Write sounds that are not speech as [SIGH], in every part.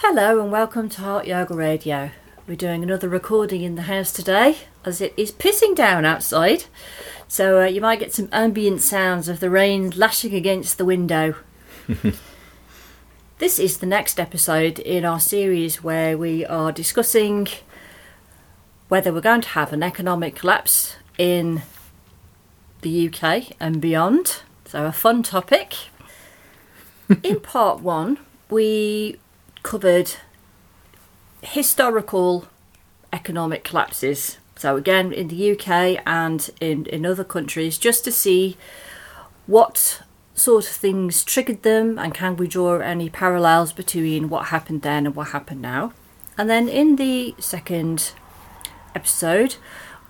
Hello and welcome to Heart Yoga Radio. We're doing another recording in the house today as it is pissing down outside. So uh, you might get some ambient sounds of the rain lashing against the window. [LAUGHS] this is the next episode in our series where we are discussing whether we're going to have an economic collapse in the UK and beyond. So, a fun topic. [LAUGHS] in part one, we covered historical economic collapses. So, again, in the UK and in, in other countries, just to see what sort of things triggered them and can we draw any parallels between what happened then and what happened now. And then in the second episode,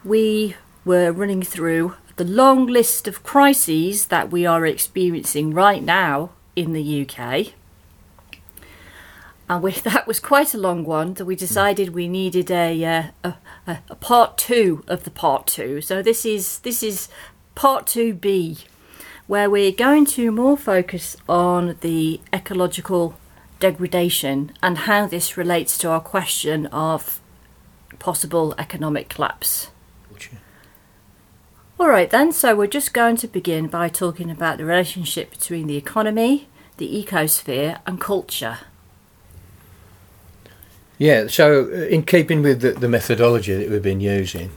we were running through the long list of crises that we are experiencing right now in the UK. And we, that was quite a long one, so we decided we needed a, uh, a, a part two of the part two. So this is this is part two B, where we're going to more focus on the ecological degradation and how this relates to our question of possible economic collapse. All right, then, so we're just going to begin by talking about the relationship between the economy, the ecosphere, and culture. Yeah, so uh, in keeping with the, the methodology that we've been using,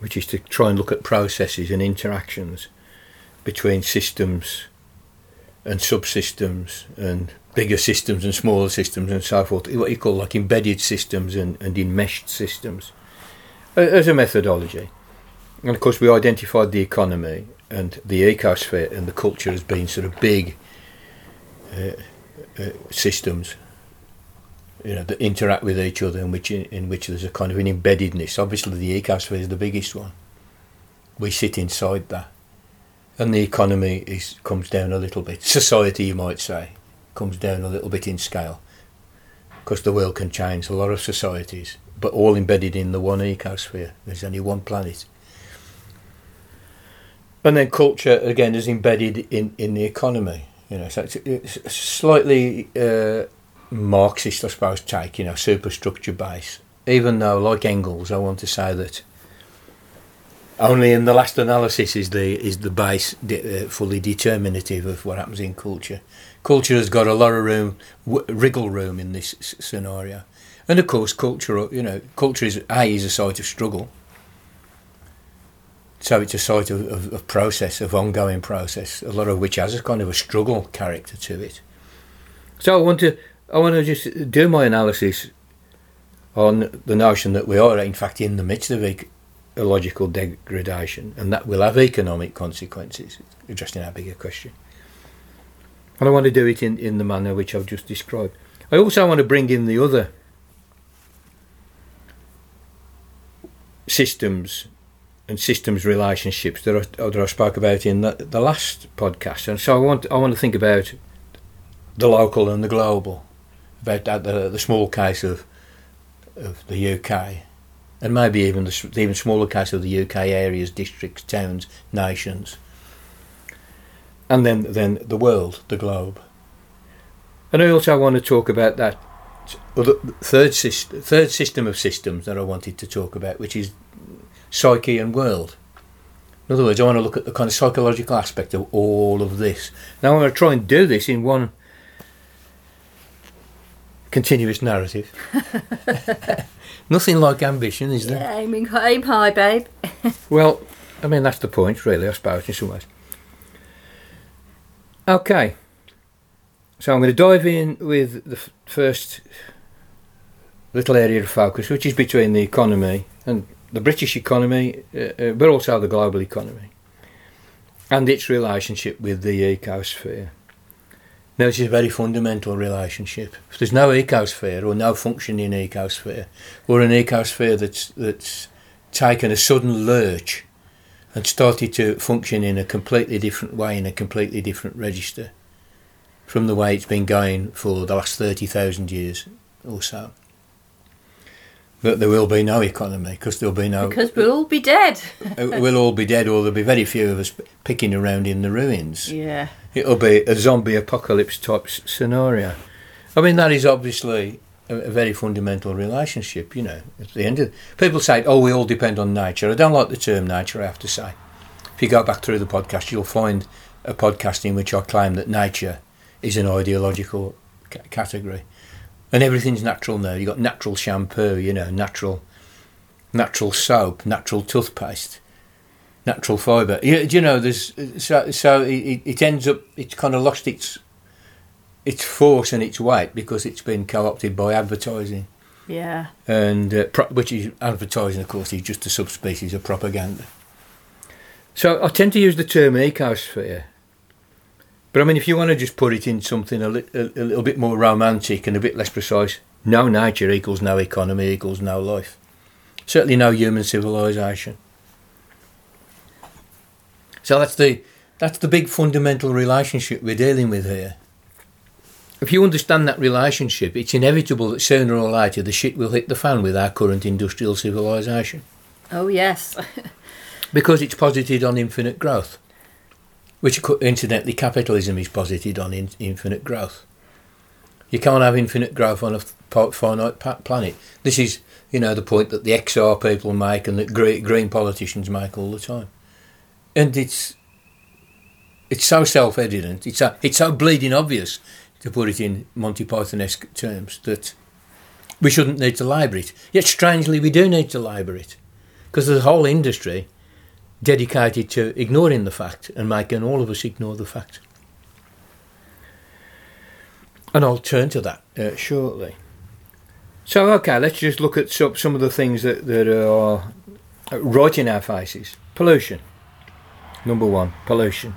which is to try and look at processes and interactions between systems and subsystems and bigger systems and smaller systems and so forth, what you call like embedded systems and, and enmeshed systems, as a methodology. And of course, we identified the economy and the ecosphere and the culture as being sort of big uh, uh, systems, you know, that interact with each other, in which in which there's a kind of an embeddedness. Obviously, the ecosphere is the biggest one. We sit inside that, and the economy is comes down a little bit. [LAUGHS] Society, you might say, comes down a little bit in scale, because the world can change a lot of societies, but all embedded in the one ecosphere. There's only one planet and then culture again is embedded in, in the economy. You know, so it's, it's slightly uh, Marxist, I suppose, take you know superstructure base. Even though, like Engels, I want to say that only in the last analysis is the is the base de- uh, fully determinative of what happens in culture. Culture has got a lot of room, w- wriggle room in this s- scenario, and of course, culture. You know, culture is a is a site of struggle so it's a sort of, of, of, process, of ongoing process, a lot of which has a kind of a struggle character to it. So I want to, I want to just do my analysis on the notion that we are, in fact, in the midst of ecological degradation, and that will have economic consequences, addressing our bigger question. And I want to do it in, in the manner which I've just described. I also want to bring in the other systems and systems relationships that I, that I spoke about in the, the last podcast. And so I want I want to think about the local and the global, about that, the, the small case of of the UK, and maybe even the, the even smaller case of the UK areas, districts, towns, nations, and then then the world, the globe. And I also want to talk about that well, the third system, third system of systems that I wanted to talk about, which is psyche and world. In other words, I want to look at the kind of psychological aspect of all of this. Now, I'm going to try and do this in one continuous narrative. [LAUGHS] Nothing like ambition, is there? Yeah, aiming aim high, babe. [LAUGHS] well, I mean, that's the point, really, I suppose, in some ways. Okay. So I'm going to dive in with the f- first little area of focus, which is between the economy and the British economy, uh, uh, but also the global economy, and its relationship with the ecosphere. Now, this is a very fundamental relationship. If there's no ecosphere or no functioning ecosphere, or an ecosphere that's that's taken a sudden lurch and started to function in a completely different way, in a completely different register, from the way it's been going for the last thirty thousand years or so that there will be no economy because there'll be no. Because we'll all be dead. [LAUGHS] Uh, we'll all be dead, or there'll be very few of us picking around in the ruins. Yeah. It'll be a zombie apocalypse type scenario. I mean, that is obviously a, a very fundamental relationship. You know, at the end of people say, "Oh, we all depend on nature." I don't like the term nature. I have to say, if you go back through the podcast, you'll find a podcast in which I claim that nature is an ideological c- category, and everything's natural now. You've got natural shampoo, you know, natural, natural soap, natural toothpaste, natural fibre. You, you know, there's so so it, it ends up it's kind of lost its its force and its weight because it's been co-opted by advertising, Yeah. and uh, pro- which is advertising, of course, is just a subspecies of propaganda. So I tend to use the term ecosphere. But I mean, if you want to just put it in something a, li- a, little bit more romantic and a bit less precise, no nature equals no economy equals no life. Certainly no human civilization. So that's the that's the big fundamental relationship we're dealing with here. If you understand that relationship, it's inevitable that sooner or later the shit will hit the fan with our current industrial civilization Oh yes. [LAUGHS] because it's posited on infinite growth, which incidentally capitalism is posited on in, infinite growth. You can't have infinite growth on a finite planet. This is, you know, the point that the XR people make and that green, politicians make all the time, and it's it's so self-evident. It's so, it's so bleeding obvious to put it in Monty Python-esque terms that we shouldn't need to labour it. Yet strangely, we do need to labour it because a whole industry dedicated to ignoring the fact and making all of us ignore the fact. And I'll turn to that uh, shortly. So, okay, let's just look at some, of the things that, that are right in our faces. Pollution. Number one, pollution.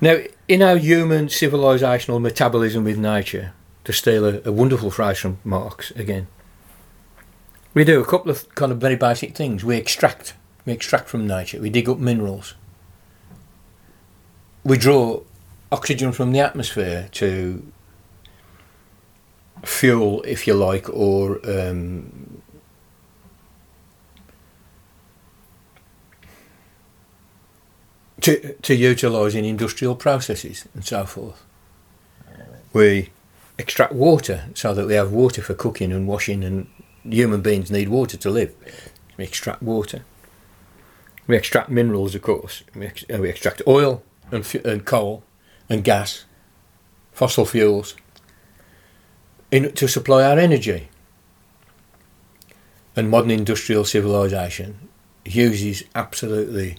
Now, in our human civilizational metabolism with nature, to steal a, a wonderful phrase from Marx again, we do a couple of kind of very basic things. We extract. We extract from nature. We dig up minerals. We draw oxygen from the atmosphere to fuel, if you like, or um, to to utilise in industrial processes and so forth. We extract water so that we have water for cooking and washing and human beings need water to live. We extract water. We extract minerals, of course. We, ex- uh, we extract oil and, fu- and coal and gas, fossil fuels, in, to supply our energy. And modern industrial civilization uses absolutely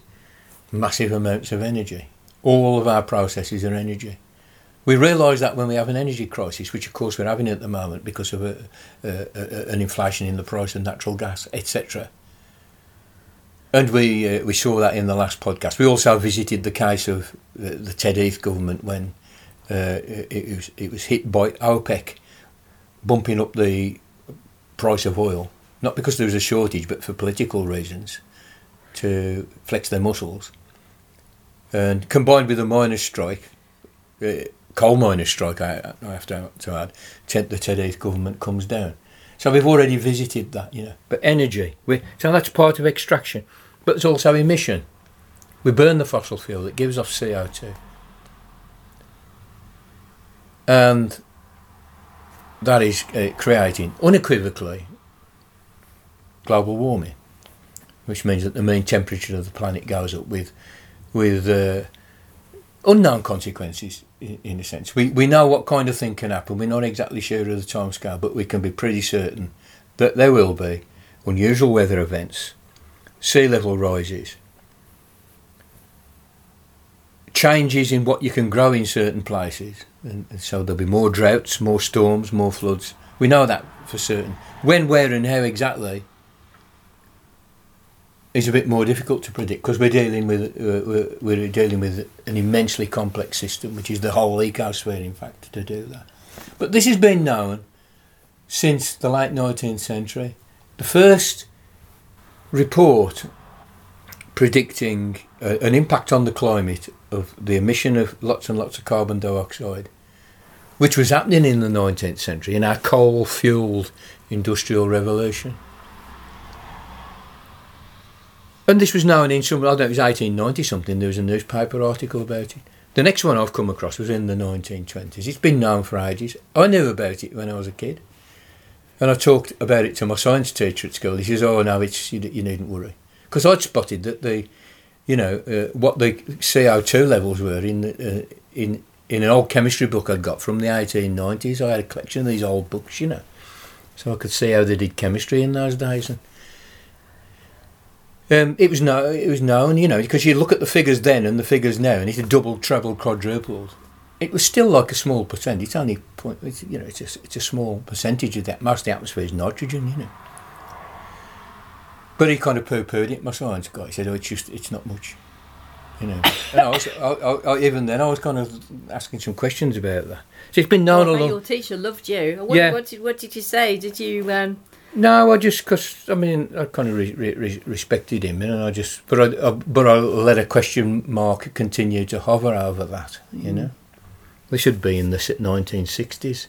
massive amounts of energy. All of our processes are energy. We realise that when we have an energy crisis, which of course we're having at the moment because of a, a, a, an inflation in the price of natural gas, etc. And we uh, we saw that in the last podcast. We also visited the case of the, the Ted Heath government when uh, it, was it was hit by OPEC bumping up the price of oil, not because there was a shortage, but for political reasons, to flex their muscles. And combined with the miners' strike, uh, coal miners' strike, I, I have to, to add, the Ted Heath government comes down. So we've already visited that, you know. But energy, we, so that's part of extraction. But it's also emission. We burn the fossil fuel that gives off CO2. And that is uh, creating, unequivocally, global warming, which means that the mean temperature of the planet goes up with, with uh, unknown consequences in, a sense. We, we know what kind of thing can happen. We're not exactly sure of the timescale, but we can be pretty certain that there will be unusual weather events, sea level rises, changes in what you can grow in certain places. And, and so there'll be more droughts, more storms, more floods. We know that for certain. When, where, and how exactly is a bit more difficult to predict because we're dealing with uh, we're, we're dealing with an immensely complex system, which is the whole ecosphere, in fact, to do that. But this has been known since the late 19th century. The first report predicting uh, an impact on the climate of the emission of lots and lots of carbon dioxide, which was happening in the 19th century in our coal fueled industrial revolution. And this was known in some, I don't know, it was 1890 something, there was a newspaper article about it. The next one I've come across was in the 1920s. It's been known for ages. I knew about it when I was a kid. And I talked about it to my science teacher at school. He says, "Oh no, it's you, you needn't worry," because I'd spotted that the, you know, uh, what the CO two levels were in uh, in in an old chemistry book I'd got from the 1890s. I had a collection of these old books, you know, so I could see how they did chemistry in those days. And um, it was no, it was known, you know, because you look at the figures then and the figures now, and it's doubled, trebled, quadrupled it was still like a small percent. It's only point, it's, you know, it's a, it's a small percentage of that. Most of the atmosphere is nitrogen, you know. But he kind of poo-pooed it. My science guy he said, "Oh, it's just, it's not much." You know, and I was, I, I, even then, I was kind of asking some questions about that. So it's been known well, a long. Your teacher loved you. What, Yeah. what, did, what did you say? Did you? Um, No, I just because I mean I kind of re- re- re- respected him, and I just but I, I but I let a question mark continue to hover over that. You know, we should be in the si- 1960s.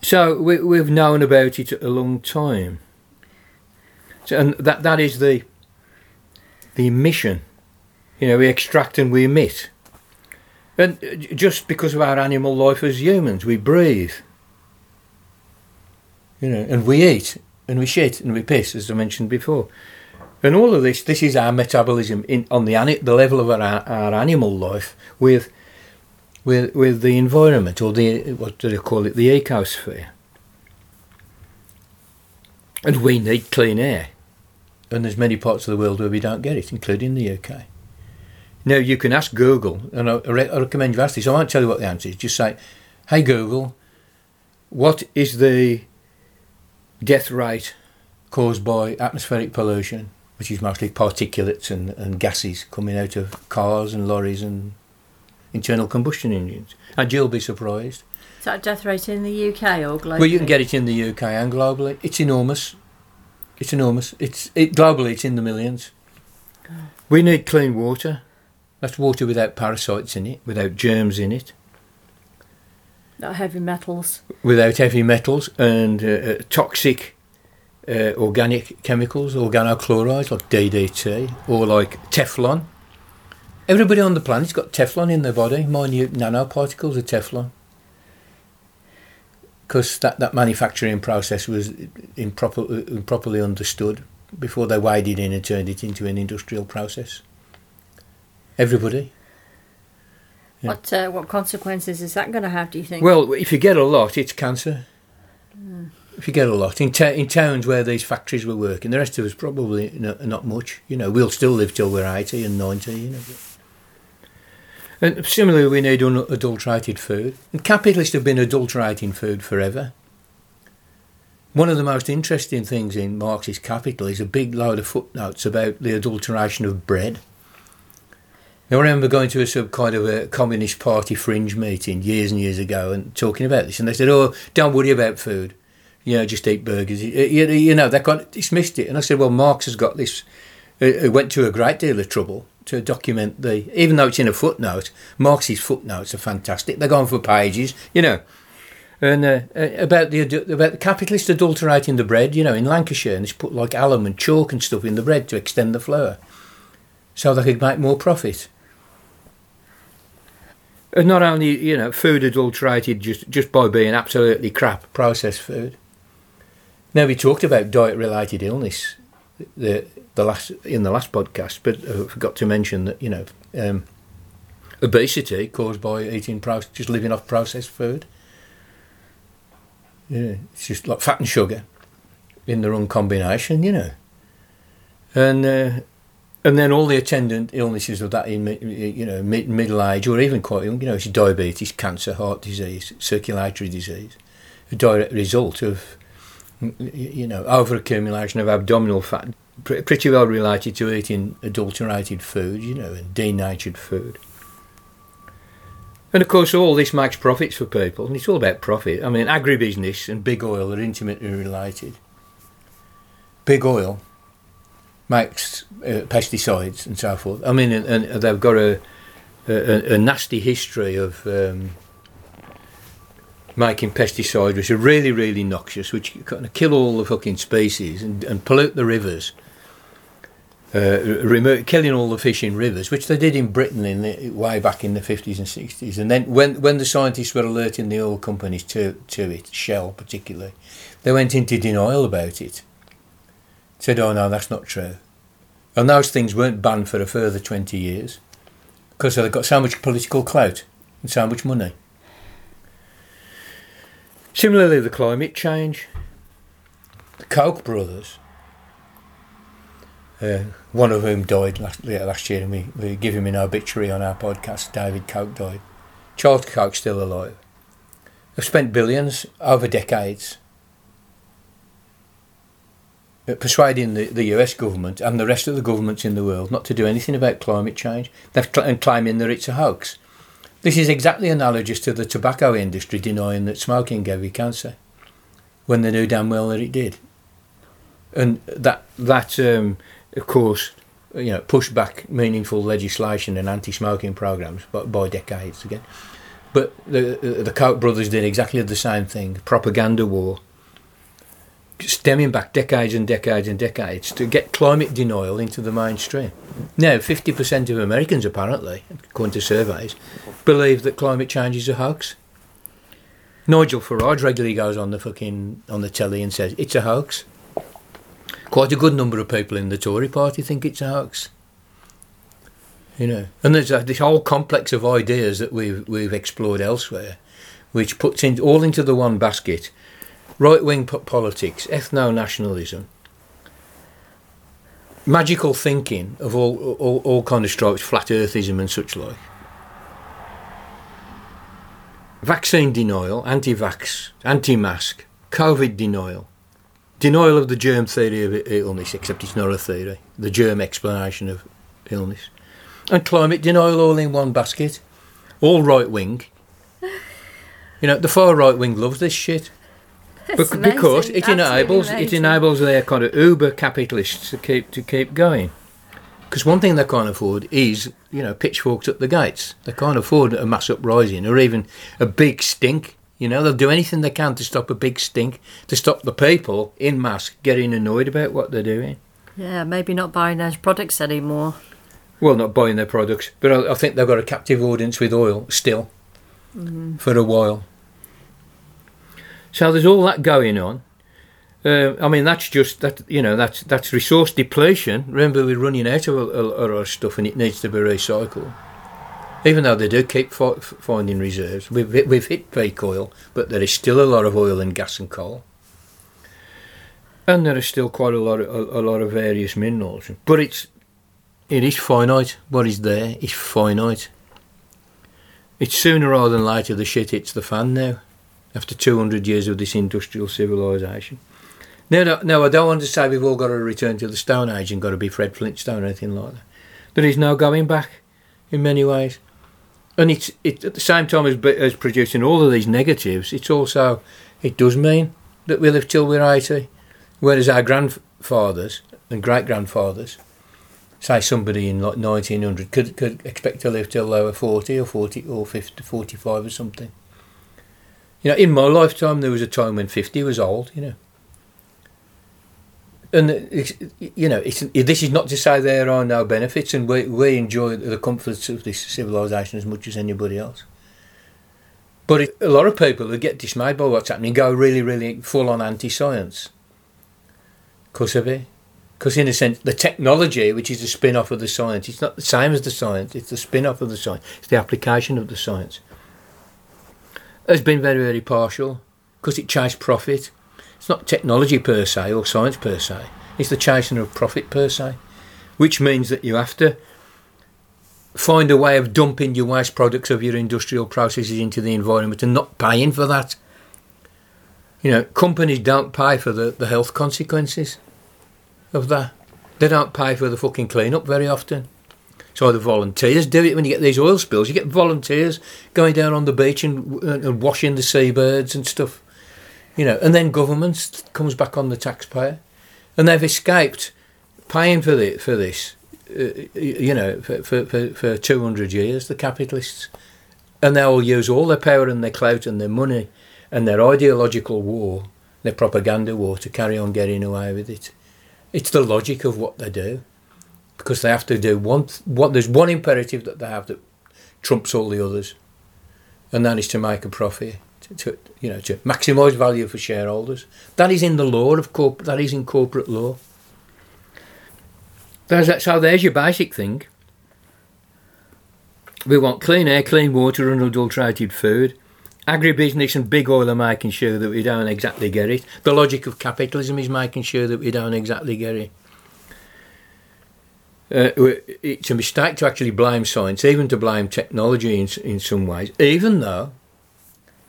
So we, we've known about it a long time. So and that that is the the emission. You know, we extract and we emit. And uh, just because of our animal life as humans, we breathe you know, and we eat and we shit and we piss, as I mentioned before. And all of this, this is our metabolism in on the the level of our, our animal life with with with the environment or the what do they call it, the ecosphere. And we need clean air, and there's many parts of the world where we don't get it, including the UK. Now you can ask Google, and I, I re- I recommend you ask this. I won't tell you what the answer is. Just say, "Hey Google, what is the death rate caused by atmospheric pollution, which is mostly particulates and, and gases coming out of cars and lorries and internal combustion engines. And you'll be surprised. is that death rate in the UK or globally? Well, you can get it in the UK and globally. It's enormous. It's enormous. It's it globally. It's in the millions. We need clean water. That's water without parasites in it, without germs in it, Not heavy metals. without heavy metals and uh, uh, toxic uh, organic chemicals, organochlorides like DDT or like Teflon. Everybody on the planet's got Teflon in their body, minute nanoparticles of Teflon. Because that, that manufacturing process was improper, improperly understood before they it in and turned it into an industrial process. Everybody. Yeah. What uh, what consequences is that going to have? Do you think? Well, if you get a lot, it's cancer. If you get a lot in, ta- in towns where these factories were working, the rest of us probably no, not much. You know, we'll still live till we're eighty and ninety. You know. And similarly, we need unadulterated food. And capitalists have been adulterating food forever. One of the most interesting things in Marxist Capital is a big load of footnotes about the adulteration of bread. I remember going to a sort of kind of a Communist Party fringe meeting years and years ago and talking about this, and they said, "Oh, don't worry about food, you know, just eat burgers." You, know, they kind of dismissed it, and I said, "Well, Marx has got this. Uh, uh, went to a great deal of trouble to document the, even though it's in a footnote. Marx's footnotes are fantastic. They're going for pages, you know." And uh, uh, about the about the capitalist adulterating the bread, you know, in Lancashire, and it's put like alum and chalk and stuff in the bread to extend the flour, so they could make more profit. And not only, you know, food adulterated just, just by being absolutely crap processed food. Now we talked about diet related illness the the last in the last podcast, but I forgot to mention that, you know, um, obesity caused by eating pro- just living off processed food. Yeah, it's just like fat and sugar in the wrong combination, you know. And uh, and then all the attendant illnesses of that in you know mid, middle age or even quite young, you know, it's diabetes, cancer, heart disease, circulatory disease, a direct result of you know over accumulation of abdominal fat, pretty well related to eating adulterated food, you know, and denatured food. And of course, all this makes profits for people, and it's all about profit. I mean, agribusiness and big oil are intimately related. Big oil makes uh, pesticides and so forth. I mean, and, and they've got a, a, a nasty history of um, making pesticides which are really, really noxious, which kind of kill all the fucking species and, and pollute the rivers. uh, remo- killing all the fish in rivers, which they did in Britain in the, way back in the 50s and 60s. And then when, when the scientists were alerting the oil companies to, to it, Shell particularly, they went into denial about it. Said, oh no, that's not true. And those things weren't banned for a further 20 years because they've got so much political clout and so much money. Similarly, the climate change. The Koch brothers uh, one of whom died last, yeah, last year, and we, we give him an obituary on our podcast. David Koch died. Charles Koch still alive. They've spent billions over decades persuading the, the US government and the rest of the governments in the world not to do anything about climate change cl- and claiming that it's a hoax. This is exactly analogous to the tobacco industry denying that smoking gave you cancer when they knew damn well that it did. And that that um, of course, you know, pushed back meaningful legislation and anti-smoking programs by, by decades again. But the the Koch brothers did exactly the same thing: propaganda war, stemming back decades and decades and decades to get climate denial into the mainstream. Now, fifty percent of Americans, apparently, according to surveys, believe that climate change is a hoax. Nigel Farage regularly goes on the fucking on the telly and says it's a hoax quite a good number of people in the Tory party think it's a hoax. You know, and there's a, this whole complex of ideas that we've we've explored elsewhere, which puts in all into the one basket: right wing politics, ethno nationalism, magical thinking of all, all all kind of stripes, flat earthism and such like. Vaccine denial, anti-vax, anti-mask, COVID denial, denial of the germ theory of illness, except it's not a theory, the germ explanation of illness, and climate denial all in one basket, all right wing. You know, the far right wing loves this shit. That's because amazing. it Absolutely enables it enables their kind of uber capitalists to keep to keep going. Because one thing they can't afford is you know pitchforks at the gates. They can't afford a mass uprising or even a big stink. You know they'll do anything they can to stop a big stink, to stop the people in mass getting annoyed about what they're doing. Yeah, maybe not buying those products anymore. Well, not buying their products, but I, I think they've got a captive audience with oil still mm-hmm. for a while. So there's all that going on. Uh, I mean, that's just that you know that's that's resource depletion. Remember, we're running out of our stuff, and it needs to be recycled. Even though they do keep fi- finding reserves, we've we've hit peak oil, but there is still a lot of oil and gas and coal, and there is still quite a lot of a, a lot of various minerals. But it's it is finite. What is there is finite. It's sooner rather than later the shit hits the fan now, after 200 years of this industrial civilization. No, no, I don't want to say we've all got to return to the Stone Age and got to be Fred Flintstone or anything like that. There is no going back in many ways. And it's it, at the same time as, as producing all of these negatives, it's also, it does mean that we live till we're 80. Whereas our grandfathers and great grandfathers, say somebody in like 1900 could, could expect to live till they were 40 or 40 or 50, 45 or something. You know, in my lifetime, there was a time when 50 was old, you know. And, you know, this is not to say there are no benefits, and we, we enjoy the comforts of this civilization as much as anybody else. But it, a lot of people who get dismayed by what's happening go really, really full on anti science because of it. Because, in a sense, the technology, which is a spin off of the science, it's not the same as the science, it's the spin off of the science, it's the application of the science has been very, very partial because it chased profit. It's not technology per se or science per se, it's the chasing of profit per se, which means that you have to find a way of dumping your waste products of your industrial processes into the environment and not paying for that. You know, companies don't pay for the, the health consequences of that. They don't pay for the fucking clean up very often. So the volunteers do it when you get these oil spills. You get volunteers going down on the beach and, and washing the seabirds and stuff, you know. And then government comes back on the taxpayer, and they've escaped paying for the, for this, uh, you know, for, for, for, for two hundred years. The capitalists, and they will use all their power and their clout and their money and their ideological war, their propaganda war, to carry on getting away with it. It's the logic of what they do. Because they have to do one. What there's one imperative that they have that trumps all the others, and that is to make a profit. To, to you know to maximise value for shareholders. That is in the law of corp. That is in corporate law. There's so there's your basic thing. We want clean air, clean water, and unadulterated food. Agribusiness and big oil are making sure that we don't exactly get it. The logic of capitalism is making sure that we don't exactly get it. Uh, it's a mistake to actually blame science, even to blame technology in, in some ways, even though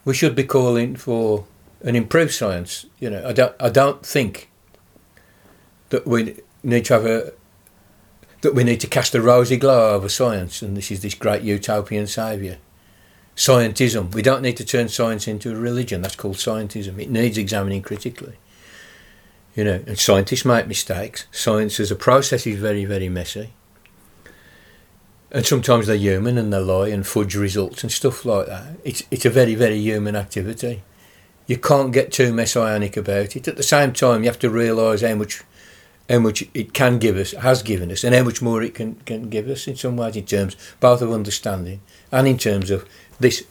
we should be calling for an improved science. You know, I don't, I don't think that we need to have a that we need to cast a rosy glow over science, and this is this great utopian saviour. Scientism. We don't need to turn science into a religion. That's called scientism. It needs examining critically. You know, and scientists make mistakes. Science as a process is very, very messy. And sometimes they're human and they lie and fudge results and stuff like that. It's it's a very, very human activity. You can't get too messianic about it. At the same time, you have to realise how much how much it can give us, has given us, and how much more it can, can give us in some ways, in terms both of understanding and in terms of this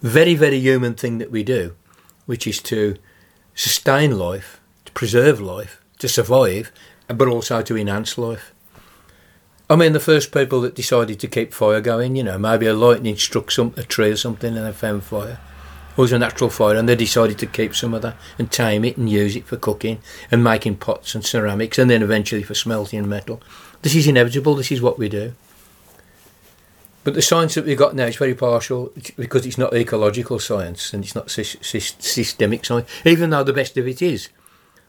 very, very human thing that we do, which is to sustain life preserve life, to survive, but also to enhance life. I mean, the first people that decided to keep fire going, you know, maybe a lightning struck some a tree or something and they found fire. It was a natural fire, and they decided to keep some of that and tame it and use it for cooking and making pots and ceramics, and then eventually for smelting metal. This is inevitable. This is what we do. But the science that we've got now is very partial because it's not ecological science and it's not sy- sy- systemic science, even though the best of it is.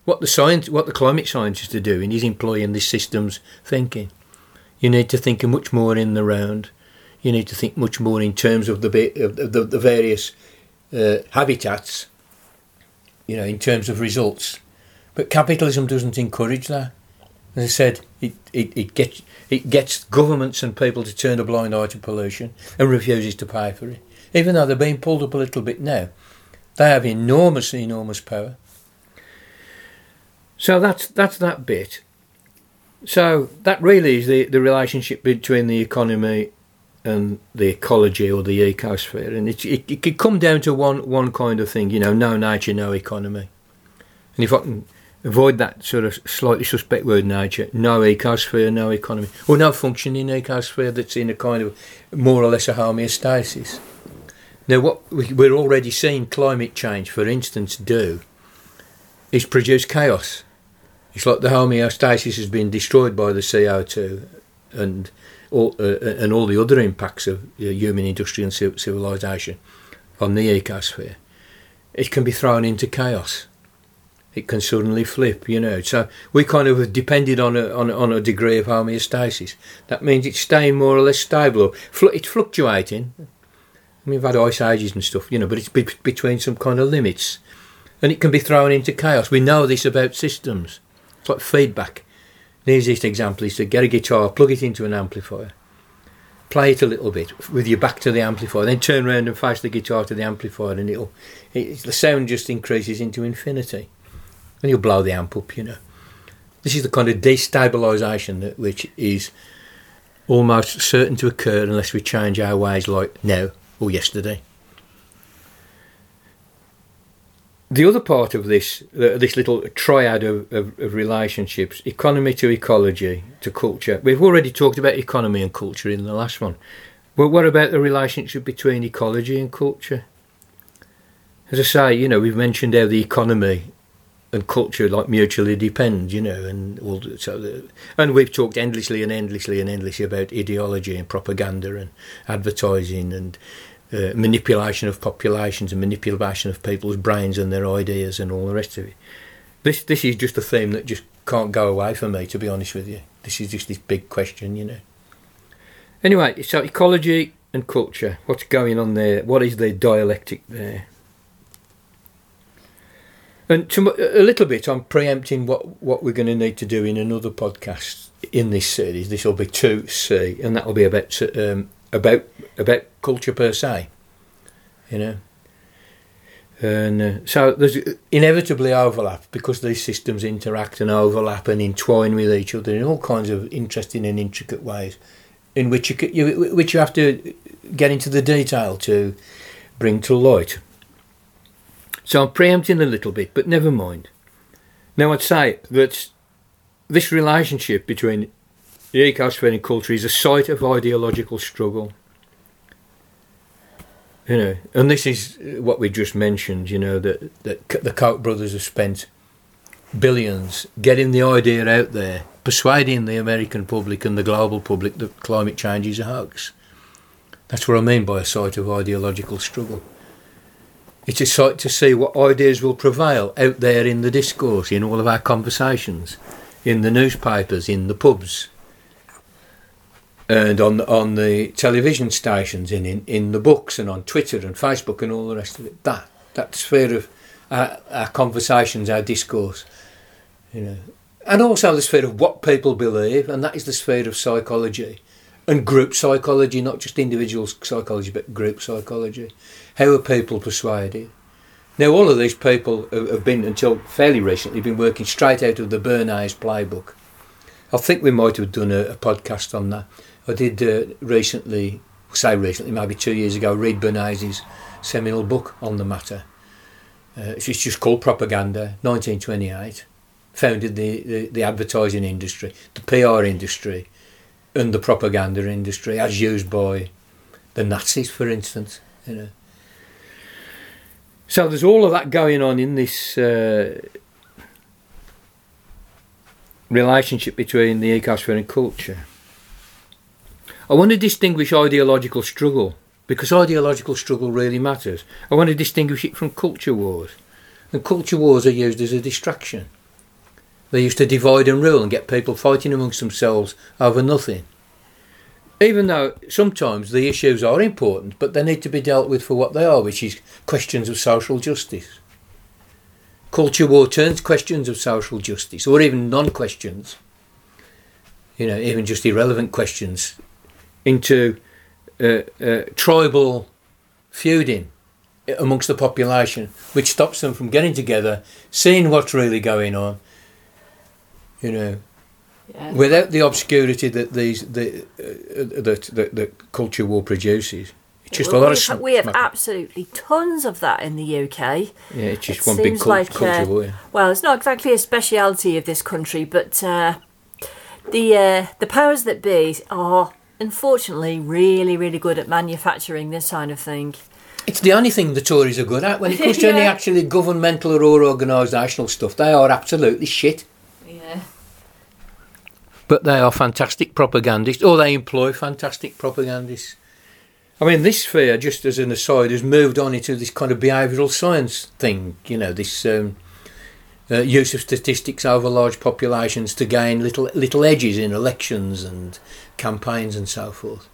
What the science, what the climate scientists are doing is employing this systems thinking. You need to think much more in the round. You need to think much more in terms of the of the, the various uh, habitats. You know, in terms of results. But capitalism doesn't encourage that. As I said, it, it, it gets it gets governments and people to turn a blind eye to pollution and refuses to pay for it. Even though they're being pulled up a little bit now, they have enormous, enormous power. So that's that's that bit. So that really is the, the relationship between the economy and the ecology or the ecosphere, and it, it, it could come down to one one kind of thing, you know, no nature, no economy. And if I can avoid that sort of slightly suspect word nature, no ecosphere, no economy, or no functioning ecosphere that's in a kind of more or less a homeostasis. Now, what we're already seeing climate change, for instance, do is produce chaos it's like the homeostasis has been destroyed by the CO2 and all, uh, and all the other impacts of human industry and civilization on the ecosphere. It can be thrown into chaos. It can suddenly flip, you know. So we kind of have depended on a, on, on a degree of homeostasis. That means it's staying more or less stable. It's fluctuating. I mean, we've had ice ages and stuff, you know, but it's be- between some kind of limits. And it can be thrown into chaos. We know this about systems. Like feedback. The easiest example is to get a guitar, plug it into an amplifier, play it a little bit with your back to the amplifier, then turn around and face the guitar to the amplifier, and it'll it, the sound just increases into infinity, and you'll blow the amp up. You know, this is the kind of destabilisation that which is almost certain to occur unless we change our ways, like now or yesterday. The other part of this, uh, this little triad of, of, of, relationships, economy to ecology to culture. We've already talked about economy and culture in the last one. But what about the relationship between ecology and culture? As I say, you know, we've mentioned how the economy and culture like mutually depend, you know, and all so the, and we've talked endlessly and endlessly and endlessly about ideology and propaganda and advertising and uh, manipulation of populations and manipulation of people's brains and their ideas and all the rest of it. This this is just a theme that just can't go away for me, to be honest with you. This is just this big question, you know. Anyway, so ecology and culture, what's going on there? What is the dialectic there? And to, a little bit, I'm preempting what, what we're going to need to do in another podcast in this series. This will be 2C, and that will be about um, about about culture per se. You know, And uh, so there's inevitably overlap because these systems interact and overlap and entwine with each other in all kinds of interesting and intricate ways, in which you, you which you have to get into the detail to bring to light. So I'm preempting a little bit, but never mind. Now I'd say that this relationship between the and culture is a site of ideological struggle. You know, and this is what we just mentioned. You know that that the Koch brothers have spent billions getting the idea out there, persuading the American public and the global public that climate change is a hoax. That's what I mean by a site of ideological struggle. It's a site to see what ideas will prevail out there in the discourse, in all of our conversations, in the newspapers, in the pubs, and on on the television stations, in, in in the books, and on Twitter and Facebook, and all the rest of it. That that sphere of our, our conversations, our discourse, you know, and also the sphere of what people believe, and that is the sphere of psychology and group psychology, not just individual psychology, but group psychology. How are people persuaded? Now, all of these people have have been, until fairly recently, been working straight out of the Bernays playbook. I think we might have done a, a podcast on that. I did uh, recently, say recently, maybe two years ago, read Bernays' seminal book on the matter. Uh, it's just called Propaganda, 1928. Founded the, the, the advertising industry, the PR industry, and the propaganda industry, as used by the Nazis, for instance. You know. So there's all of that going on in this uh, relationship between the ecosphere and culture. I want to distinguish ideological struggle because ideological struggle really matters. I want to distinguish it from culture wars. And culture wars are used as a distraction. They used to divide and rule and get people fighting amongst themselves over nothing. Even though sometimes the issues are important, but they need to be dealt with for what they are, which is questions of social justice. Culture war turns questions of social justice, or even non questions, you know, even just irrelevant questions, into uh, uh, tribal feuding amongst the population, which stops them from getting together, seeing what's really going on, you know, Yeah. without the obscurity that these the uh, that, that that culture war produces. It's just Well, a lot of sm- we have absolutely tons of that in the UK. yeah, it's just it one big cult, like, culture uh, war. yeah. Well, it's not exactly a speciality of this country, but uh, the uh, the powers that be are unfortunately really, really good at manufacturing this kind of thing. It's the only thing the Tories are good at. When it comes to [LAUGHS] any actually governmental or organisational stuff, they are absolutely shit. Yeah. But they are fantastic propagandists, or they employ fantastic propagandists. I mean, this sphere, just as an aside, has moved on into this kind of behavioural science thing. You know, this um, uh, use of statistics over large populations to gain little little edges in elections and campaigns and so forth.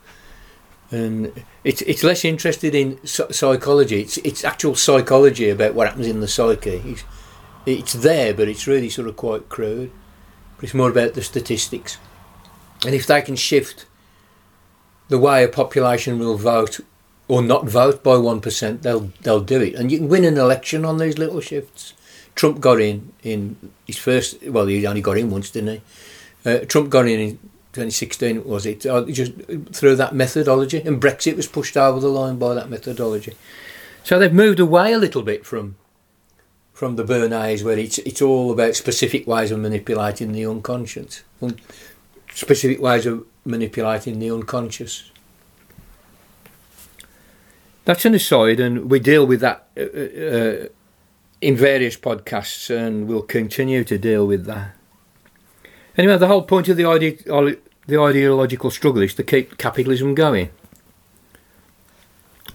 And it's it's less interested in psychology. It's it's actual psychology about what happens in the psyche. It's, it's there, but it's really sort of quite crude. But It's more about the statistics. And if they can shift the way a population will vote or not vote by one percent, they'll they'll do it. And you can win an election on these little shifts. Trump got in in his first. Well, he only got in once, didn't he? Uh, Trump got in in 2016, was it? Uh, just through that methodology, and Brexit was pushed over the line by that methodology. So they've moved away a little bit from from the Bernays, where it's it's all about specific ways of manipulating the unconscious, un- specific ways of manipulating the unconscious. That's an aside, and we deal with that uh, uh, in various podcasts, and we'll continue to deal with that. Anyway, the whole point of the the ideological struggle is to keep capitalism going.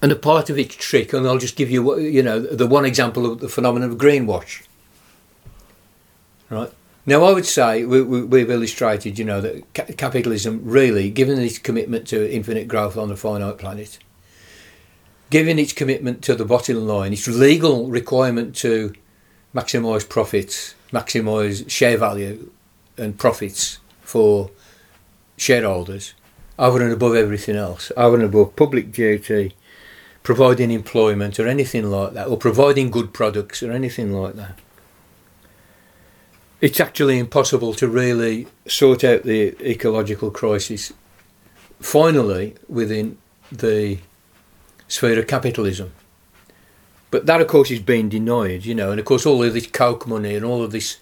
And a part of its trick, and I'll just give you, you know, the one example of the phenomenon of greenwash. Right now, I would say we, we, we've illustrated, you know, that ca- capitalism really, given its commitment to infinite growth on a finite planet, given its commitment to the bottom line, its legal requirement to maximise profits, maximise share value and profits for shareholders, over and above everything else, over and above public duty, providing employment or anything like that, or providing good products or anything like that. It's actually impossible to really sort out the ecological crisis finally within the sphere of capitalism. But that, of course, is being denied, you know, and of course, all of this Koch money and all of this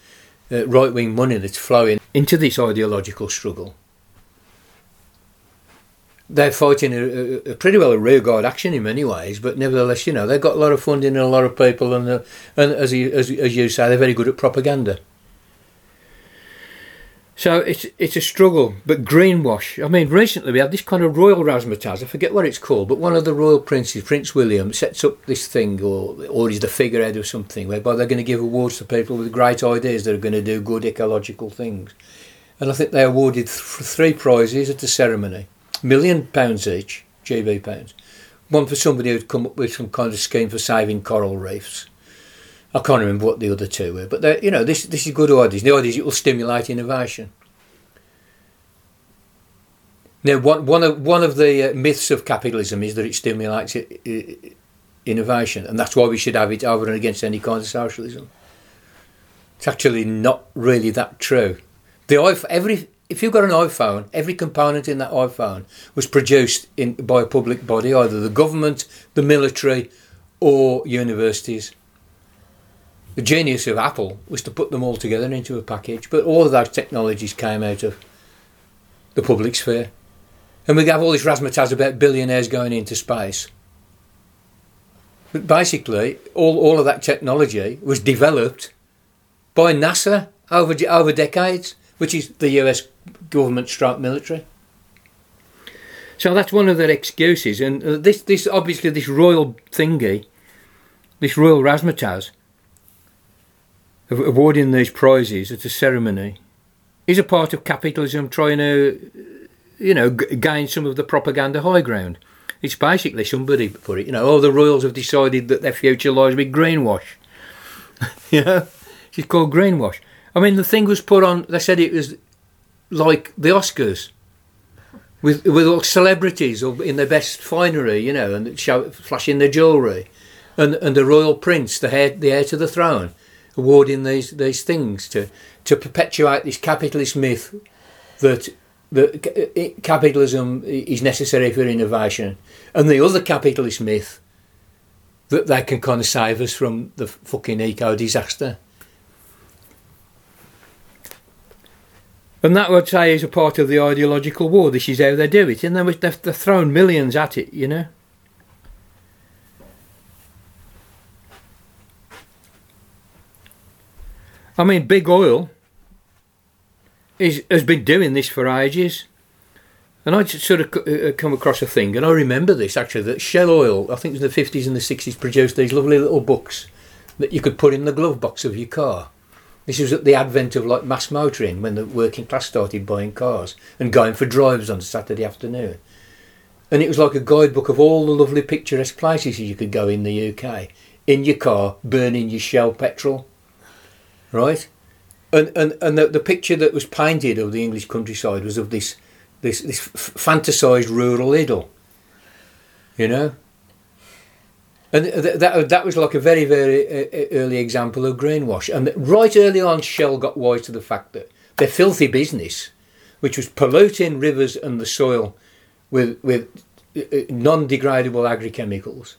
uh, right wing money that's flowing into this ideological struggle. They're fighting a, a, pretty well a rearguard action in many ways, but nevertheless, you know, they've got a lot of funding and a lot of people, and, uh, and as, you, as, as you say, they're very good at propaganda. So it's it's a struggle, but greenwash. I mean, recently we had this kind of royal razzmatazz. I forget what it's called, but one of the royal princes, Prince William, sets up this thing, or or he's the figurehead of something, whereby they're going to give awards to people with great ideas that are going to do good ecological things. And I think they awarded th- three prizes at the ceremony, million pounds each, GB pounds. One for somebody who'd come up with some kind of scheme for saving coral reefs. I can't remember what the other two were, but you know, this this is good ideas. The ideas it will stimulate innovation. Now, one one of one of the uh, myths of capitalism is that it stimulates it, it, innovation, and that's why we should have it over and against any kind of socialism. It's actually not really that true. The every if you've got an iPhone, every component in that iPhone was produced in by a public body, either the government, the military, or universities. The genius of Apple was to put them all together into a package, but all of those technologies came out of the public sphere. And we have all this razzmatazz about billionaires going into space. But basically, all, all of that technology was developed by NASA over, over decades, which is the US government stroke military. So that's one of their excuses. And uh, this, this obviously, this royal thingy, this royal razzmatazz, of awarding these prizes at a ceremony is a part of capitalism trying to, you know, g- gain some of the propaganda high ground. It's basically somebody put it, you know, oh, the royals have decided that their future lies with greenwash. [LAUGHS] know, it's called greenwash. I mean, the thing was put on. They said it was like the Oscars, with with all celebrities in their best finery, you know, and show, flashing their jewellery, and and the royal prince, the heir the heir to the throne, awarding these these things to to perpetuate this capitalist myth that that capitalism is necessary for innovation, and the other capitalist myth that they can kind of save us from the fucking eco disaster. And that would say is a part of the ideological war. This is how they do it, and they've, they've thrown millions at it, you know. I mean, big oil is, has been doing this for ages. And I sort of uh, come across a thing, and I remember this actually that Shell Oil, I think it was in the 50s and the 60s, produced these lovely little books that you could put in the glove box of your car. This was at the advent of like mass motoring when the working class started buying cars and going for drives on Saturday afternoon. And it was like a guidebook of all the lovely picturesque places you could go in the UK in your car, burning your Shell petrol right? And and and the, the picture that was painted of the English countryside was of this this this fantasized rural idyll, you know. And th- that that was like a very very early example of greenwash. And right early on, Shell got wise to the fact that their filthy business, which was polluting rivers and the soil with with uh, non-degradable agrochemicals,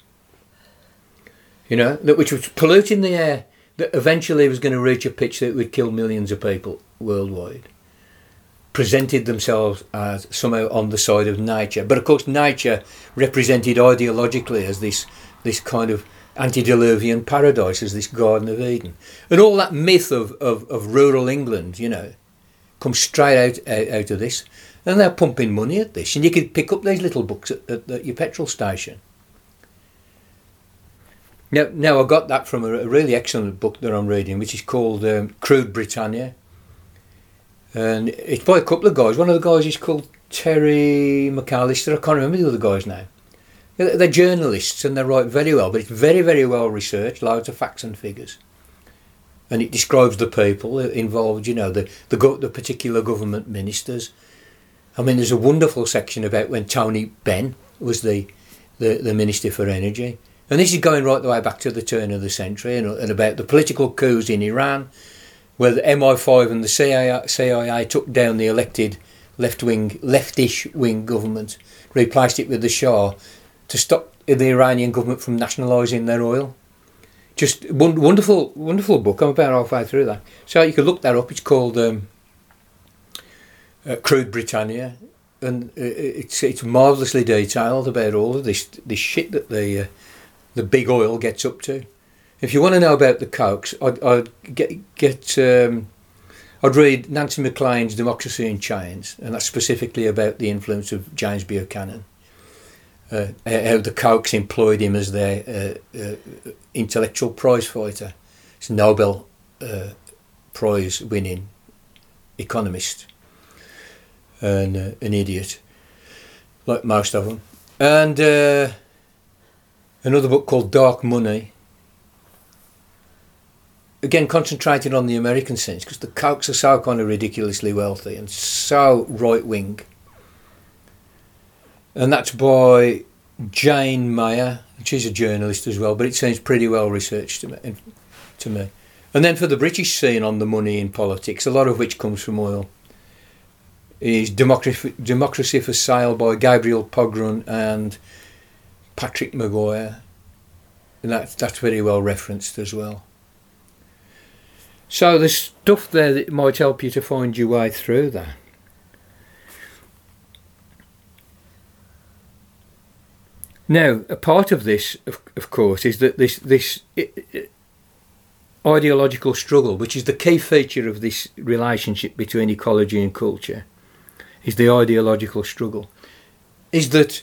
you know, that which was polluting the air that eventually was going to reach a pitch that would kill millions of people worldwide, presented themselves as somehow on the side of nature. But of course, nature represented ideologically as this this kind of antediluvian paradise, as this Garden of Eden, and all that myth of, of, of rural England, you know, comes straight out, out, of this. And they're pumping money at this, and you could pick up these little books at, at, at your petrol station now, now I got that from a, a, really excellent book that I'm reading, which is called um, Crude Britannia, and it's by a couple of guys. One of the guys is called Terry Macalister. I can't remember the other guy's name. They're journalists and they write very well, but it's very, very well researched. Loads of facts and figures, and it describes the people involved. You know, the the, go- the particular government ministers. I mean, there's a wonderful section about when Tony Benn was the the, the Minister for Energy. And this is going right the way back to the turn of the century and, and about the political coups in Iran, where the MI5 and the CIA, CIA took down the elected left wing, leftish wing government, replaced it with the Shah to stop the Iranian government from nationalising their oil. Just wonderful, wonderful book. I'm about halfway through that, so you can look that up. It's called um, uh, Crude Britannia, and it's it's marvellously detailed about all of this this shit that the uh, the big oil gets up to. If you want to know about the Kochs, I'd, I'd get get um, I'd read Nancy MacLean's Democracy in Chains, and that's specifically about the influence of James Buchanan. Uh, how the Kochs employed him as their uh, uh, intellectual prize fighter. A Nobel uh, Prize winning economist and uh, an idiot, like most of them. And uh, another book called Dark Money again concentrating on the American sense because the Kochs are so kind of ridiculously wealthy and so right wing. And that's by Jane Mayer. She's a journalist as well, but it seems pretty well researched to me. To me. And then for the British scene on the money in politics, a lot of which comes from oil, is Democracy, Democracy for Sale by Gabriel Pogrund and Patrick Maguire. And that, that's very well referenced as well. So there's stuff there that might help you to find your way through that. Now, a part of this, of, of course, is that this this ideological struggle, which is the key feature of this relationship between ecology and culture, is the ideological struggle, is that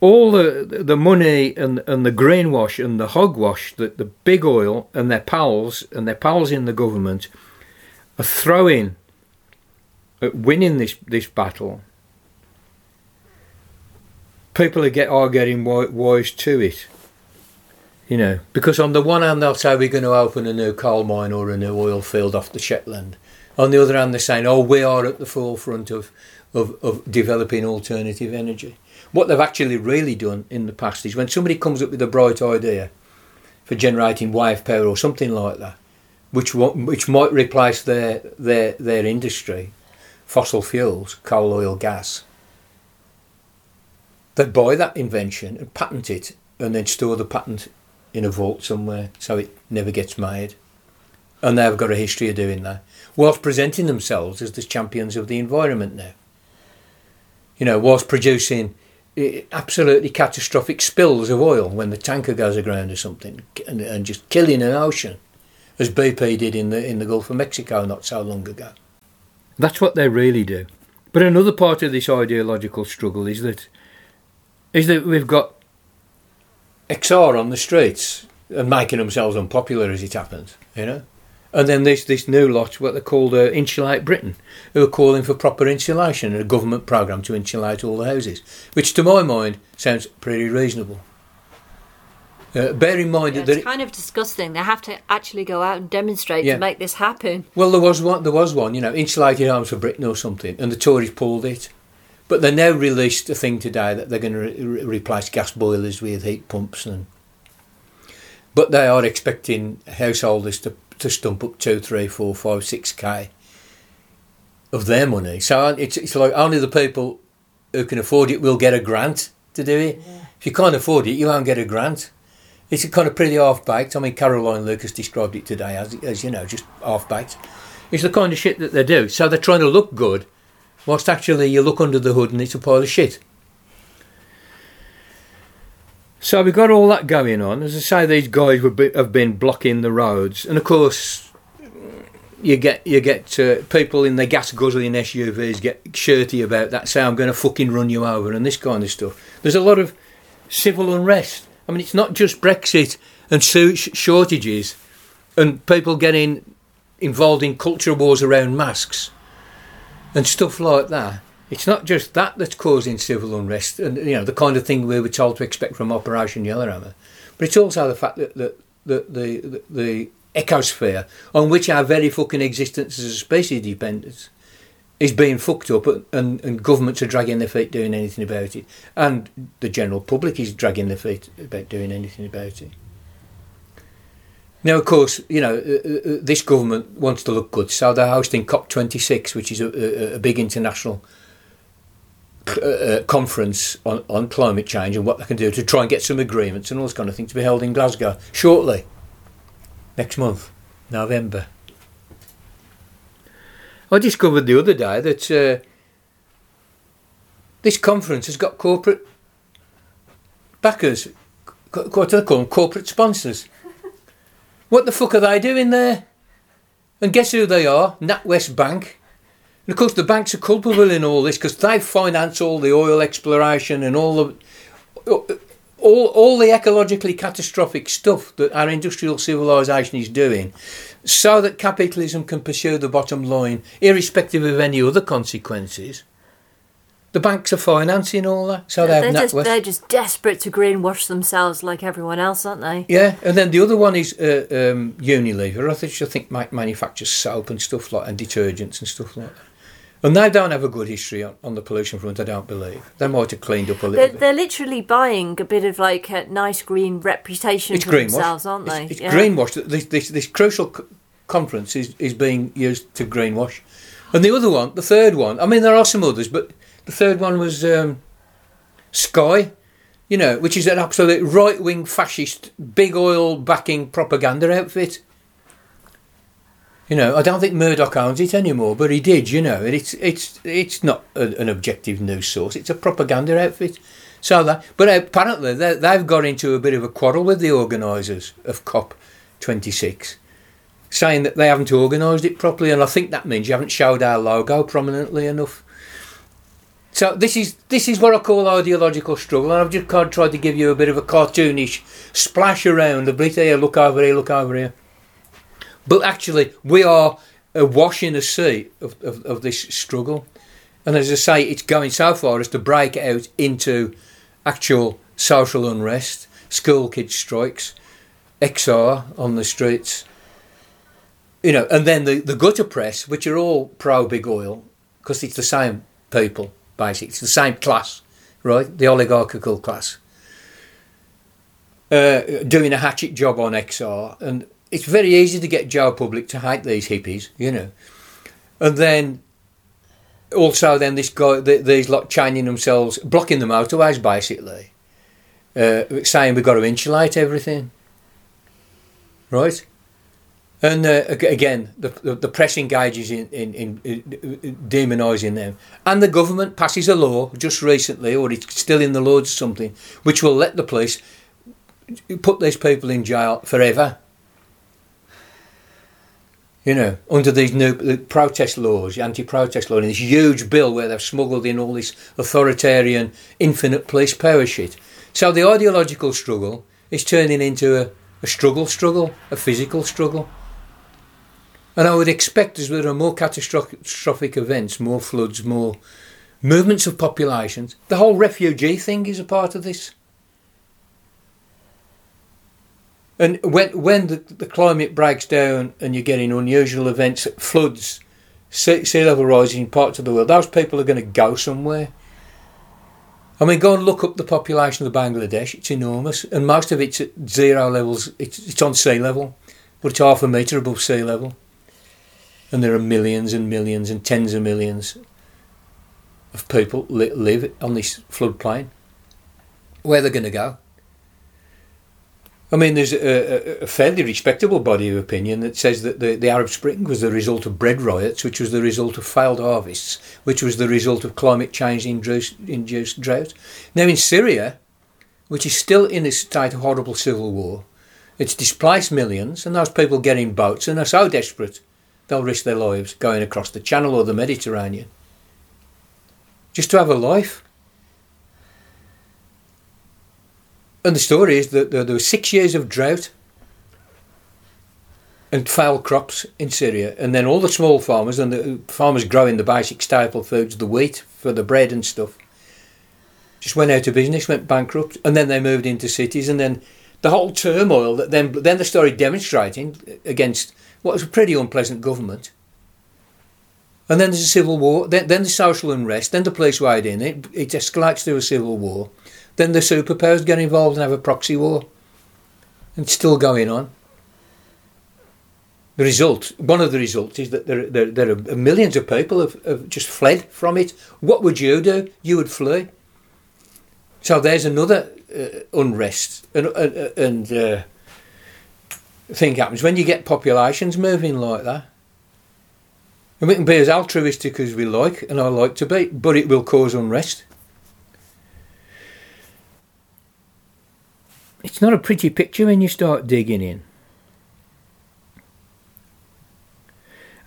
all the the money and and the greenwash and the hogwash that the big oil and their pals and their pals in the government are throwing at winning this this battle. People are get are getting wise to it. You know, because on the one hand they'll say we're going to open a new coal mine or a new oil field off the Shetland. On the other hand, they're saying, "Oh, we are at the forefront of of, of developing alternative energy." What they've actually really done in the past is when somebody comes up with a bright idea for generating wave power or something like that, which which might replace their their their industry, fossil fuels, coal, oil, gas. They buy that invention and patent it, and then store the patent in a vault somewhere so it never gets made. And they've got a history of doing that, whilst presenting themselves as the champions of the environment now. You know, whilst producing eh, absolutely catastrophic spills of oil when the tanker goes aground or something, and, and just killing an ocean, as BP did in the in the Gulf of Mexico not so long ago. That's what they really do. But another part of this ideological struggle is that is that we've got XR on the streets and making themselves unpopular as it happens, you know. And then there's this new lot, what they called uh, Insulate Britain, who are calling for proper insulation and a government programme to insulate all the houses, which to my mind sounds pretty reasonable. Uh, bear in mind yeah, that it's kind of disgusting. They have to actually go out and demonstrate yeah. to make this happen. Well, there was one. There was one. You know, insulated arms for Britain or something, and the Tories pulled it. But they now released a thing today that they're going to re- replace gas boilers with heat pumps, and but they are expecting householders to to stump up two, three, four, five, six k of their money. So it's it's like only the people who can afford it will get a grant to do it. Yeah. If you can't afford it, you won't get a grant. It's kind of pretty half baked. I mean, Caroline Lucas described it today as, as you know, just half baked. It's the kind of shit that they do. So they're trying to look good, whilst actually you look under the hood and it's a pile of shit. So we've got all that going on. As I say, these guys be, have been blocking the roads, and of course, you get you get uh, people in their gas guzzling SUVs get shirty about that. Say, I'm going to fucking run you over, and this kind of stuff. There's a lot of civil unrest. I mean, it's not just Brexit and shortages and people getting involved in culture wars around masks and stuff like that. It's not just that that's causing civil unrest and you know the kind of thing we were told to expect from Operation Yellowhammer, but it's also the fact that, that the, the, the ecosphere on which our very fucking existence as a species depends is being fucked up, and, and governments are dragging their feet doing anything about it, and the general public is dragging their feet about doing anything about it. Now, of course, you know, uh, uh, uh this government wants to look good, so they're hosting COP26, which is a, a, a big international uh, uh, conference on, on climate change and what they can do to try and get some agreements and all this kind of thing to be held in Glasgow shortly, next month, November. I discovered the other day that uh, this conference has got corporate backers, what do they call them? Corporate sponsors. What the fuck are they doing there? And guess who they are? NatWest Bank. And of course, the banks are culpable in all this because they finance all the oil exploration and all the all, all the ecologically catastrophic stuff that our industrial civilization is doing so that capitalism can pursue the bottom line, irrespective of any other consequences. The banks are financing all that, so yeah, they are just, they're just desperate to greenwash themselves like everyone else, aren't they? Yeah, and then the other one is uh, um, Unilever. I think I think manufactures soap and stuff like and detergents and stuff like that. And they don't have a good history on, on the pollution front, I don't believe. They might have cleaned up a little they're, bit. They're literally buying a bit of like a nice green reputation it's for themselves, aren't they? It's, it's yeah. greenwash. This, this, this crucial conference is, is being used to greenwash. And the other one, the third one, I mean, there are some others, but the third one was um, Sky, you know, which is an absolute right wing fascist, big oil backing propaganda outfit. You know, I don't think Murdoch owns it anymore, but he did. You know, it's it's it's not a, an objective news source; it's a propaganda outfit. So that, but apparently they, they've got into a bit of a quarrel with the organisers of COP twenty six, saying that they haven't organised it properly, and I think that means you haven't showed our logo prominently enough. So this is this is what I call ideological struggle, and I've just tried to give you a bit of a cartoonish splash around a bit here, look over here, look over here. But actually, we are awash in a sea of, of, of this struggle. And as I say, it's going so far as to break out into actual social unrest, school kids strikes, XR on the streets. You know, and then the, the gutter press, which are all pro big oil, because it's the same people, basically. It's the same class, right? The oligarchical class. Uh, doing a hatchet job on XR. And it's very easy to get Joe Public to hate these hippies, you know. And then also then this guy, these lot chaining themselves, blocking the motorways basically, uh, saying we've got to insulate everything, right? And uh, again, the, the, the, press engages in, in, in, in demonising them. And the government passes a law just recently, or it's still in the Lords or something, which will let the police put these people in jail forever you know, under these new protest laws, anti-protest law, and this huge bill where they've smuggled in all this authoritarian, infinite police power shit. So the ideological struggle is turning into a, a struggle, struggle, a physical struggle. And I would expect as there are more catastrophic events, more floods, more movements of populations, the whole refugee thing is a part of this. And when when the, the climate breaks down and you're getting unusual events, floods, sea, sea level rising in parts of the world, those people are going to go somewhere. I mean, go and look up the population of Bangladesh. It's enormous, and most of it's at zero levels. It's, it's on sea level, but it's half a metre above sea level. And there are millions and millions and tens of millions of people li- live on this floodplain. Where they're going to go? I mean, there's a, a, fairly respectable body of opinion that says that the, the Arab Spring was the result of bread riots, which was the result of failed harvests, which was the result of climate change induced drought. Now, in Syria, which is still in a state of horrible civil war, it's displaced millions, and those people get in boats and are so desperate they'll risk their lives going across the Channel or the Mediterranean. Just to have a life. And the story is that there were six years of drought and foul crops in Syria, and then all the small farmers and the farmers growing the basic staple foods, the wheat for the bread and stuff, just went out of business, went bankrupt, and then they moved into cities, and then the whole turmoil that then then the story demonstrating against what was a pretty unpleasant government And then there's a civil war, then, then the social unrest, then the police wade in, it, it escalates to a civil war. Then the superpowers get involved and have a proxy war. And it's still going on. The result, one of the results is that there, there, there are millions of people have, have just fled from it. What would you do? You would flee. So there's another uh, unrest and, uh, and uh, thing happens when you get populations moving like that. And we can be as altruistic as we like, and I like to be, but it will cause unrest. It's not a pretty picture when you start digging in.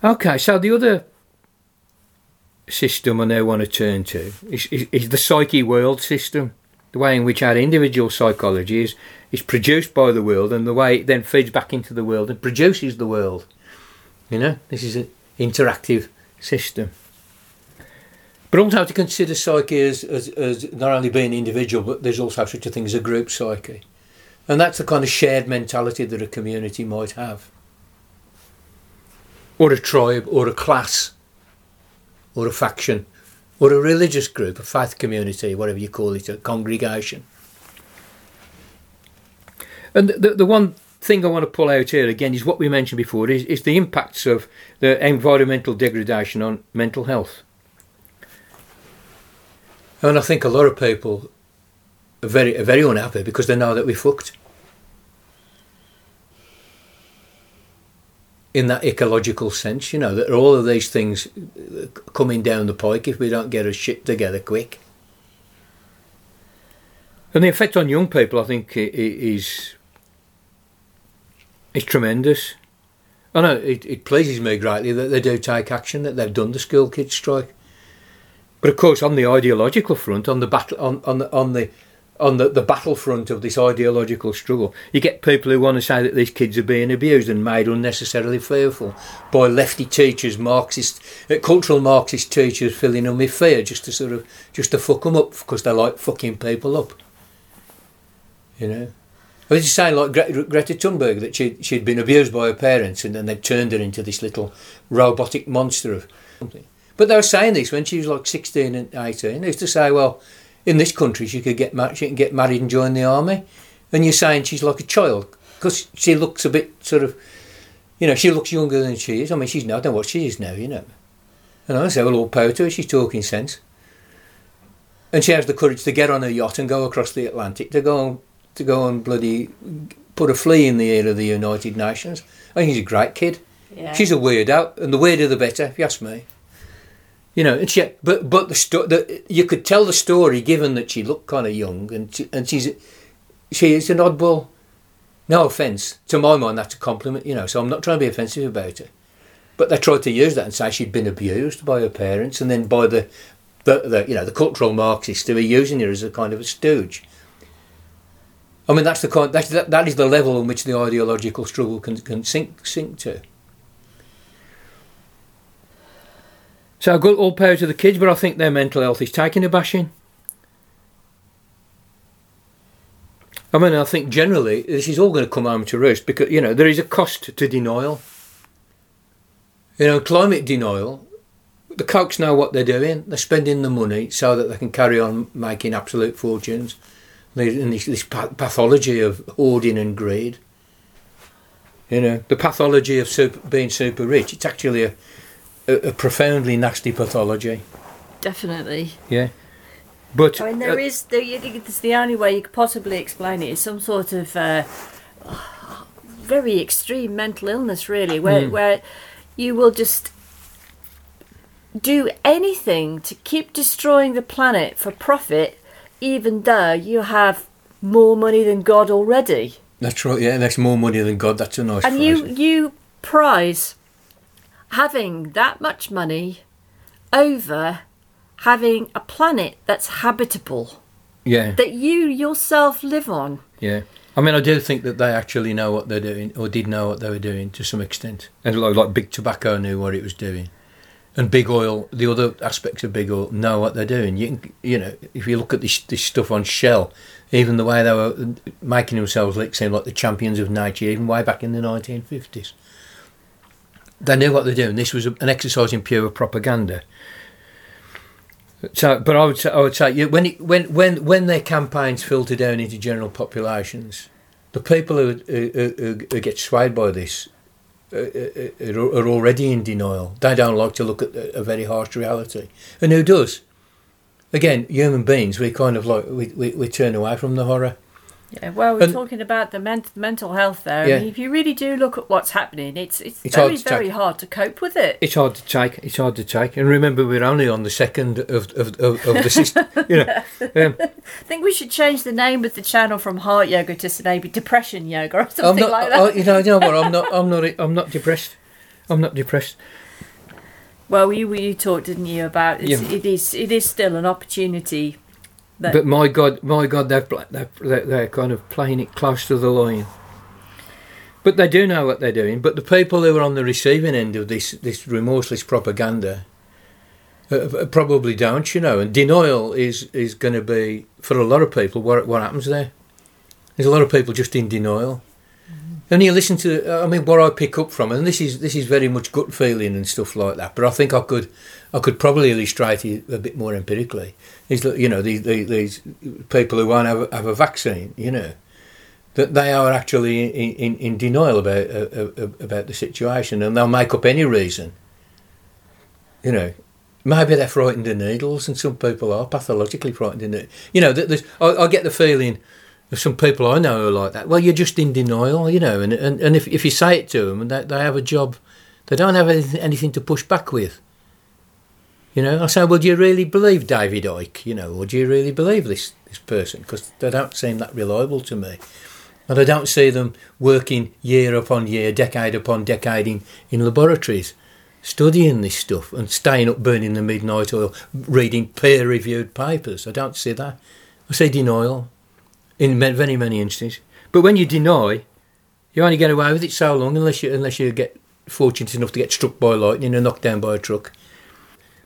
Okay, so the other system I now want to turn to is, is, is, the psyche world system, the way in which our individual psychology is, is produced by the world and the way it then feeds back into the world and produces the world. You know, this is an interactive system. But also to consider psyche as, as, as not only being individual, but there's also such a thing as a group psyche. And that's the kind of shared mentality that a community might have or a tribe, or a class, or a faction, or a religious group, a faith community, whatever you call it, a congregation. And the, the one thing I want to pull out here again is what we mentioned before is, is the impacts of the environmental degradation on mental health. And I think a lot of people are very, are very unhappy because they know that we're fucked. in that ecological sense, you know, that all of these things uh, coming down the pike if we don't get our shit together quick. And the effect on young people, I think, is is tremendous. I know it, it pleases me greatly that they do take action, that they've done the school kids strike. But of course, on the ideological front, on the battle, on on the, on the on the, the battlefront of this ideological struggle. You get people who want to say that these kids are being abused and made unnecessarily fearful by lefty teachers, Marxist, uh, cultural Marxist teachers filling them with fear just to sort of just to fuck them up because they like fucking people up. You know. I was just saying, like Gre- Greta Thunberg, that she she'd been abused by her parents, and then they turned her into this little robotic monster of something. But they were saying this when she was like sixteen and eighteen. They used to say, "Well, in this country she could get married, she can get married and join the army, and you're saying she's like a child because she looks a bit sort of, you know, she looks younger than she is. I mean, she's now I don't know what she is now, you know. And I say, well, all power to her. She's talking sense, and she has the courage to get on a yacht and go across the Atlantic to go on to go and bloody put a flea in the ear of the United Nations. I think she's a great kid. Yeah. She's a weirdo, and the weirder the better, if you ask me. You know, and she, but but the, sto- the you could tell the story given that she looked kind of young and she, and she's she is an oddball. No offence, to my mind, that's a compliment. You know, so I'm not trying to be offensive about it. But they tried to use that and say she'd been abused by her parents, and then by the, the, the you know the cultural Marxists who are using her as a kind of a stooge. I mean, that's the kind that's, that, that is the level in which the ideological struggle can can sink sink to. So I've got all power to the kids, but I think their mental health is taking a bashing. I mean, I think generally this is all going to come home to roost because, you know, there is a cost to denial. You know, climate denial, the Kochs know what they're doing. They're spending the money so that they can carry on making absolute fortunes. And this, this pathology of hoarding and greed. You know, the pathology of super, being super rich, it's actually a, a, a profoundly nasty pathology. Definitely. Yeah. But I mean, there uh, is. There, you think it's the only way you could possibly explain it is some sort of uh, very extreme mental illness, really, where mm. where you will just do anything to keep destroying the planet for profit, even though you have more money than God already. That's right. Yeah, that's more money than God. That's a nice. And phrase. you you prize having that much money over having a planet that's habitable. Yeah. That you yourself live on. Yeah. I mean, I do think that they actually know what they're doing, or did know what they were doing to some extent. And like, like Big Tobacco knew what it was doing. And Big Oil, the other aspects of Big Oil, know what they're doing. You, you know, if you look at this, this stuff on Shell, even the way they were making themselves look seem like the champions of nature, even way back in the 1950s They knew what they're doing. This was an exercise in pure propaganda. So, but I would say, I would say, when it, when when when their campaigns filter down into general populations, the people who who, who, who get swayed by this Uh, are already in denial. They don't like to look at uh, a very harsh reality, and who does? Again, human beings, we kind of like we, we, we turn away from the horror. Yeah, well, we're And- talking about the ment- mental health there. Yeah. I mean, if you really do look at what's happening, it's it's, It's hard very take. very hard to cope with it. It's hard to take. It's hard to take. And remember, we're only on the second of of, of, of the system. [LAUGHS] you know, um, I think we should change the name of the channel from heart yoga to maybe depression yoga or I'm something not. like that. I, you know, you know what? I'm not. I'm not. I'm not depressed. I'm not depressed. Well, you you talked, didn't you, about Yeah. it is it is still an opportunity. That, But my God, my God, they're, they're they're they're kind of playing it close to the line. But they do know what they're doing. But the people who are on the receiving end of this this remorseless propaganda uh, uh probably don't, you know. And denial is is going to be for a lot of people what what happens there. There's a lot of people just in denial. Mm-hmm. And you listen to, uh, I mean, what I pick up from, and this is this is very much gut feeling and stuff like that. But I think I could, I could probably illustrate it a bit more empirically. Is you know these these, these people who won't have have a vaccine, you know, that they are actually in, in, in denial about uh, uh, about the situation, and they'll make up any reason. You know, maybe they're frightened of needles, and some people are pathologically frightened of needles. You know, there's, I, I get the feeling of some people I know are like that. Well, you're just in denial, you know, and and, and if if you say it to them and they, they have a job, they don't have anything, anything to push back with. You know, I say, well, do you really believe David Icke? You know, or do you really believe this this person? Because they don't seem that reliable to me, and I don't see them working year upon year, decade upon decade in, in laboratories, studying this stuff and staying up burning the midnight oil, reading peer-reviewed papers. I don't see that. I see denial in ma- very many instances. But when you deny, you only get away with it so long unless you unless you get fortunate enough to get struck by lightning or knocked down by a truck.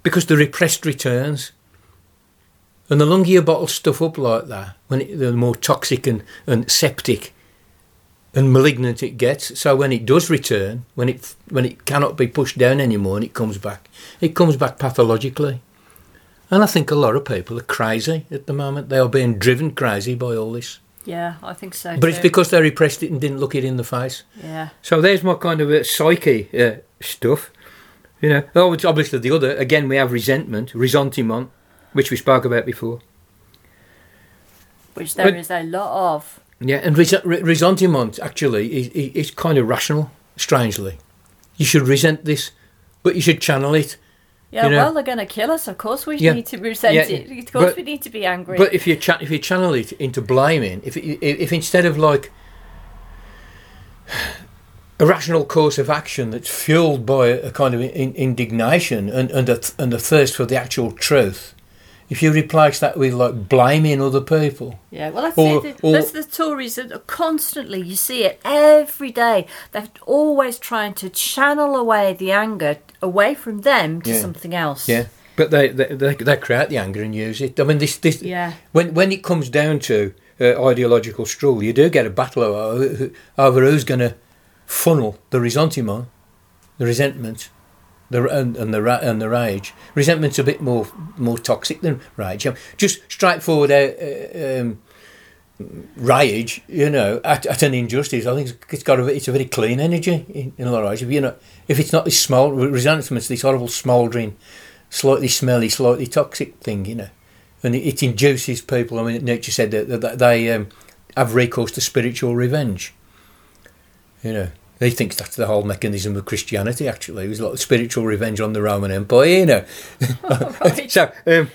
Because the repressed returns. And the longer you bottle stuff up like that, when it, the more toxic and, and septic and malignant it gets. So when it does return, when it when it cannot be pushed down anymore and it comes back, it comes back pathologically. And I think a lot of people are crazy at the moment. They are being driven crazy by all this. yeah, I think so. But it's because they repressed it and didn't look it in the face. yeah, So there's my kind of uh, psyche uh, stuff. You know, oh, it's obviously the other. Again, we have resentment, ressentiment, which we spoke about before. which there But- is a lot of. Yeah, and res- re- actually is, is, kind of rational, strangely. You should resent this, but you should channel it. Yeah, You know- well, they're going to kill us. Of course, we Yeah. need to resent Yeah, it. Of course, but- we need to be angry. But if you cha- if you channel it into blaming, if if, if instead of like a rational course of action that's fueled by a kind of in, indignation and and a, and a thirst for the actual truth, if you replace that with like blaming other people, yeah, well, that's or- it. or- That's the Tories that are constantly. You see it every day. They're always trying to channel away the anger away from them to Yeah. something else. yeah, but they, they they they create the anger and use it. I mean, this this Yeah. when when it comes down to uh, ideological struggle, you do get a battle over, over who's going to funnel the resentment, the resentment, the and, and the and the rage. Resentment's a bit more more toxic than rage. Just straightforward uh, uh, um, rage, you know, at, at an injustice. I think it's got a it's a very clean energy in, in a lot of ways. If you know, if it's not this small resentment's this horrible smouldering, slightly smelly, slightly toxic thing, you know and it, it induces people. I mean, Nietzsche said that, that they um, have recourse to spiritual revenge. You know, he thinks that's the whole mechanism of Christianity. Actually, it was a lot of spiritual revenge on the Roman Empire. You know, [LAUGHS] Right. [LAUGHS] so um,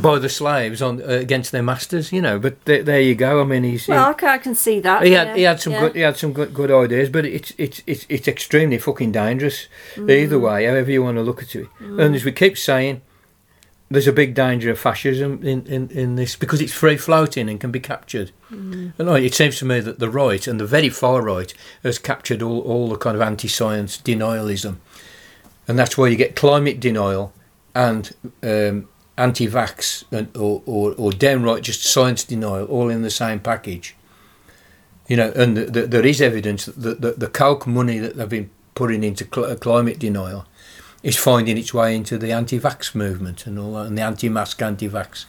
by the slaves on uh, against their masters. You know, but there, there you go. I mean, he's. Well, I can, I can see that. he had yeah, he had some yeah. good he had some good, good ideas, but it's it's it's it's extremely fucking dangerous either way, however you want to look at it. And as we keep saying, there's a big danger of fascism in, in, in this because it's free floating and can be captured. And it seems to me that the right and the very far right has captured all, all the kind of anti-science denialism, and that's why you get climate denial and um, anti-vax or, or, or downright just science denial all in the same package. You know, and the, the, there is evidence that the, the, the Koch money that they've been putting into cl- climate denial is finding its way into the anti-vax movement and all that, and the anti-mask, anti-vax.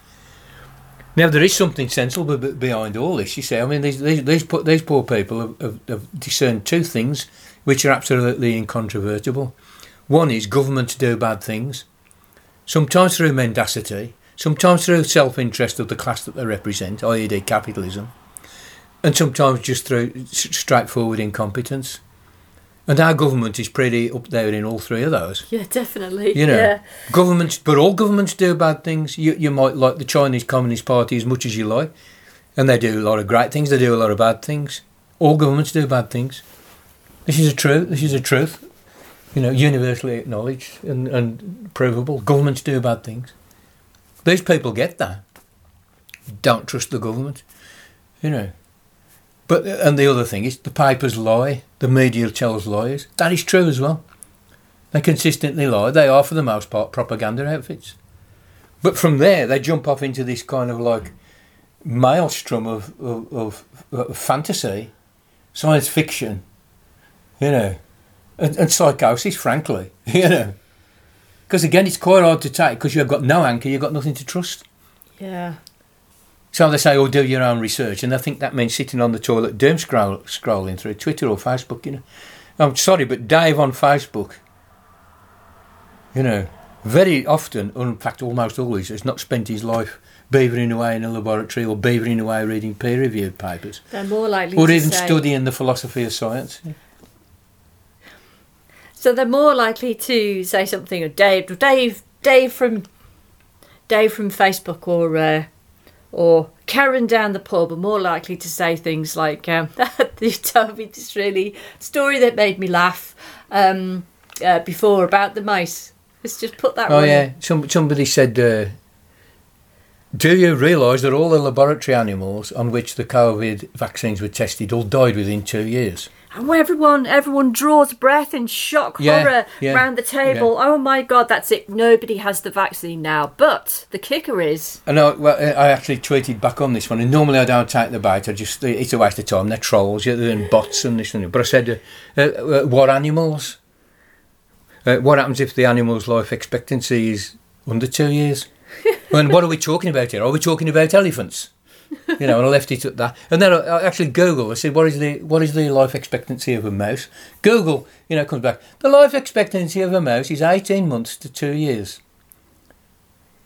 Now there is something sensible behind all this. You see, I mean, these these these, these poor people have, have, have discerned two things which are absolutely incontrovertible. One is governments do bad things, sometimes through mendacity, sometimes through self-interest of the class that they represent, i.e., capitalism, and sometimes just through straightforward incompetence. And our government is pretty up there in all three of those. Yeah, definitely. You know, Yeah. governments, but all governments do bad things. You you might like the Chinese Communist Party as much as you like, and they do a lot of great things. They do a lot of bad things. All governments do bad things. This is a truth. This is a truth. You know, universally acknowledged and, and provable. Governments do bad things. These people get that. Don't trust the government. You know. But and the other thing is the papers lie. The media tells lies. That is true as well. They consistently lie. They are, for the most part, propaganda outfits. But from there, they jump off into this kind of like maelstrom of, of, of, of fantasy, science fiction, you know, and, and psychosis, frankly, [LAUGHS] you know. Because again, it's quite hard to take because you've got no anchor, you've got nothing to trust. Yeah. So they say, oh, do your own research. And I think that means sitting on the toilet doom scroll, scrolling through Twitter or Facebook, you know. I'm sorry, but Dave on Facebook, you know, very often, or in fact almost always, has not spent his life beavering away in a laboratory or beavering away reading peer-reviewed papers They're more likely or to even say, studying the philosophy of science. So they're more likely to say something or Dave Dave Dave from Dave from Facebook or uh, or Karen down the pub are more likely to say things like um, you told me this really story that made me laugh um, uh, before about the mice. Let's just put that Oh one. yeah, Some, somebody said, uh, "Do you realise that all the laboratory animals on which the COVID vaccines were tested all died within two years?" And everyone everyone draws breath in shock Yeah, horror yeah, round the table. Oh my god, that's it. Nobody has the vaccine now. But the kicker is I know. Well, I actually tweeted back on this one, and normally I don't take the bait. I just it's a waste of time. They're trolls, yeah, they're bots and this and that. But I said, uh, uh, what animals? Uh, what happens if the animal's life expectancy is under two years? [LAUGHS] and what are we talking about here? Are we talking about elephants? You know, and I left it at that. And then I, I actually Google. I said, "What is the what is the life expectancy of a mouse?" Google, you know, comes back. The life expectancy of a mouse is eighteen months to two years.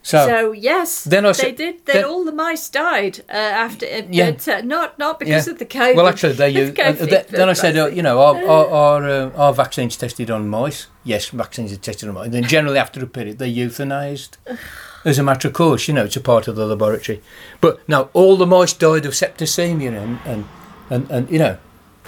So, so yes, Then I they did. Then then- all the mice died uh, after. Uh, Yeah. but, uh, not not because Yeah. of the COVID. Well, actually, they [LAUGHS] It's use. uh, then I said, uh, you know, are, are, are, uh, are vaccines tested on mice? Yes, vaccines are tested on mice. And then generally, after a period, they're euthanized. As a matter of course, you know, it's a part of the laboratory. But now, all the mice died of septicemia and, and, and, and you know,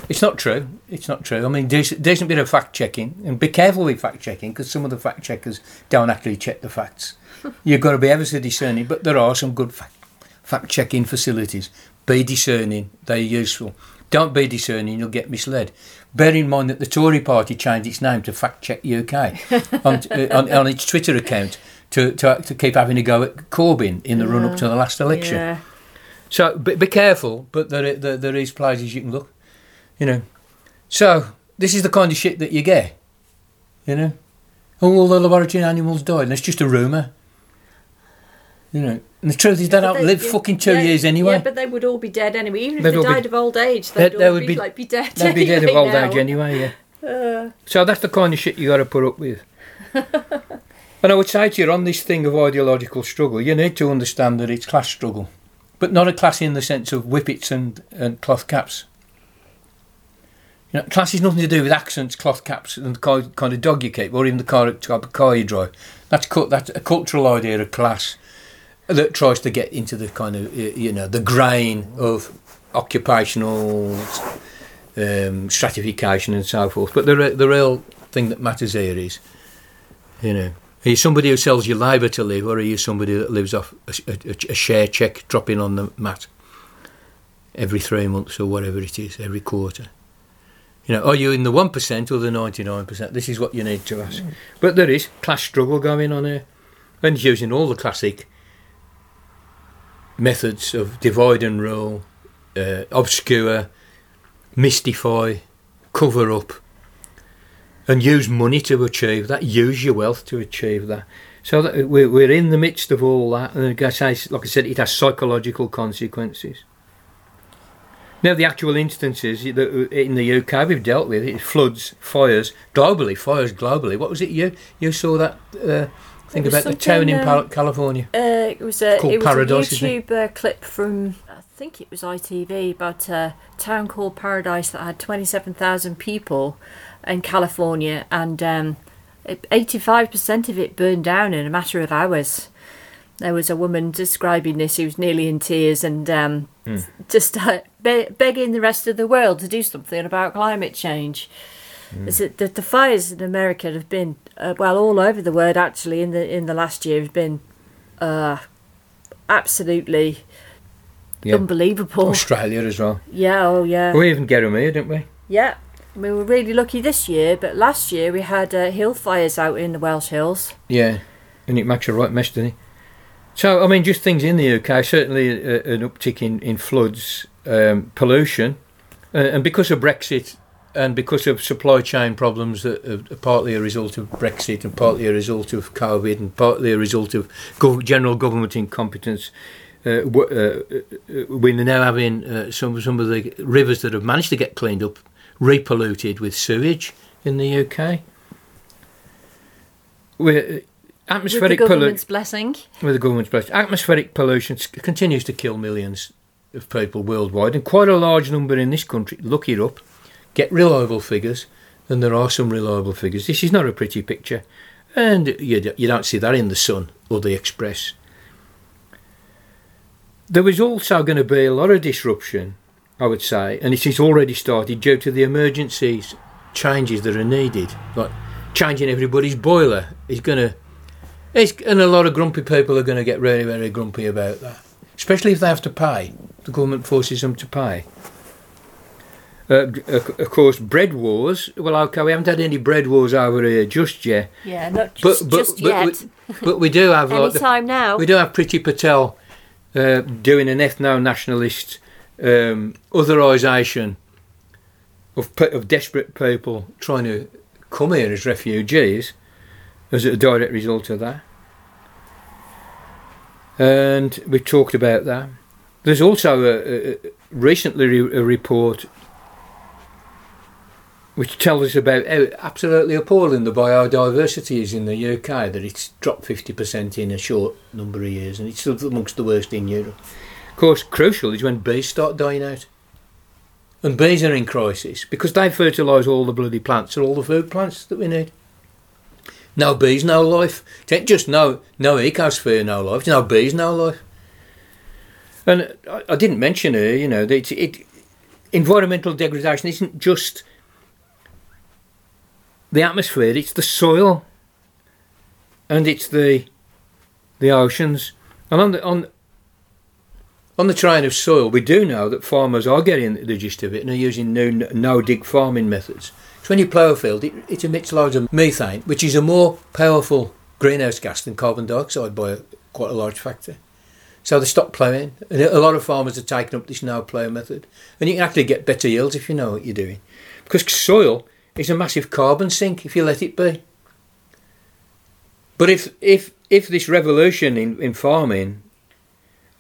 it's not true. It's not true. I mean, decent, decent bit of fact checking. And be careful with fact checking because some of the fact checkers don't actually check the facts. [LAUGHS] You've got to be ever so discerning, but there are some good fact, fact checking facilities. Be discerning, they're useful. Don't be discerning, you'll get misled. Bear in mind that the Tory party changed its name to Fact Check UK [LAUGHS] on, on, on its Twitter account to, to, to keep having a go at Corbyn in the run up to the last election. Yeah. So be, be careful, but there, there, there is places you can look, you know. So this is the kind of shit that you get, you know. All the laboratory animals died, and it's just a rumour. You know, and the truth is they don't live fucking two yeah, years anyway. Yeah, but they would all be dead anyway. Even if They'd they all be- died of old age, They- they'd they all would be, be- like be dead. They'd be dead of anyway old now. age anyway, yeah. Uh, So that's the kind of shit you got to put up with. [LAUGHS] and I would say to you, on this thing of ideological struggle, you need to understand that it's class struggle, but not a class in the sense of whippets and, and cloth caps. You know, class has nothing to do with accents, cloth caps, and the kind of dog you keep, or even the car, type of car you drive. That's that's a cultural idea of class that tries to get into the kind of you know the grain of occupational um, stratification and so forth. But the re- the real thing that matters here is, you know, are you somebody who sells you labour to live, or are you somebody that lives off a, a, a share check dropping on the mat every three months or whatever it is, every quarter? You know, are you in the one percent or the ninety nine percent? This is what you need to ask. But there is class struggle going on here, and using all the classic methods of divide and rule, uh, obscure, mystify, cover up, and use money to achieve that, use your wealth to achieve that. So that we're, we're in the midst of all that, and like I say, like I said, it has psychological consequences. Now, the actual instances in the UK we've dealt with it, floods, fires globally, fires globally. What was it you you saw that uh, thing about the town in um, California? Uh, it was a Called it was Paradise, a? YouTube uh, clip from I think it was ITV about a town called Paradise that had twenty seven thousand people in California, and um, eighty five percent of it burned down in a matter of hours. There was a woman describing this who was nearly in tears and um, Hmm. just uh, be- begging the rest of the world to do something about climate change. Hmm. Is it that the fires in America have been uh, well all over the world actually in the in the last year have been uh, absolutely Yeah. unbelievable. Australia as well. Yeah, oh yeah, We even get them here, didn't we? yeah. We were really lucky this year, but last year we had uh, hill fires out in the Welsh hills. Yeah, and it makes a right mess, doesn't it? So, I mean, just things in the UK, certainly uh, an uptick in, in floods, um, pollution, uh, and because of Brexit and because of supply chain problems that are partly a result of Brexit and partly a result of COVID and partly a result of gov- general government incompetence, uh, uh, uh, we're now having some, some of the rivers that have managed to get cleaned up repolluted with sewage in the UK. We're, uh, With atmospheric the pollution government's blessing. with the government's blessing. Atmospheric pollution continues to kill millions of people worldwide, and quite a large number in this country. Look it up, get reliable figures, and there are some reliable figures. This is not a pretty picture, and you, d- you don't see that in the Sun or the Express. There was also going to be a lot of disruption, I would say, and it has already started due to the emergencies changes that are needed, like changing everybody's boiler is going to it's, and a lot of grumpy people are going to get really, very grumpy about that, especially if they have to pay. The government forces them to pay. Uh, of of course, bread wars. Well, okay, we haven't had any bread wars over here just yet, Yeah, not but just, but just but, yet. we, [LAUGHS] but we do have like the, Anytime now. we do have Priti Patel uh, doing an ethno-nationalist um, otherisation of of desperate people trying to come here as refugees as a direct result of that. And we talked about that. There's also a, a, recently re- a report which tells us about how absolutely appalling the biodiversity is in the UK, that it's dropped 50% in a short number of years, and it's amongst the worst in Europe. Course, crucial is when bees start dying out. And bees are in crisis because they fertilise all the bloody plants and all the food plants that we need. No bees, no life. Just no no ecosphere, no life. No bees, no life. And I, I didn't mention here, you know, that it, it environmental degradation isn't just the atmosphere; it's the soil, and it's the the oceans. And on the on on the train of soil, we do know that farmers are getting the gist of it and are using new no dig farming methods. So when you plough a field, it, it emits loads of methane, which is a more powerful greenhouse gas than carbon dioxide by a, quite a large factor. So they stop ploughing, and a lot of farmers are taking up this no plough method, and you can actually get better yields if you know what you're doing, because soil is a massive carbon sink if you let it be. But if if if this revolution in, in farming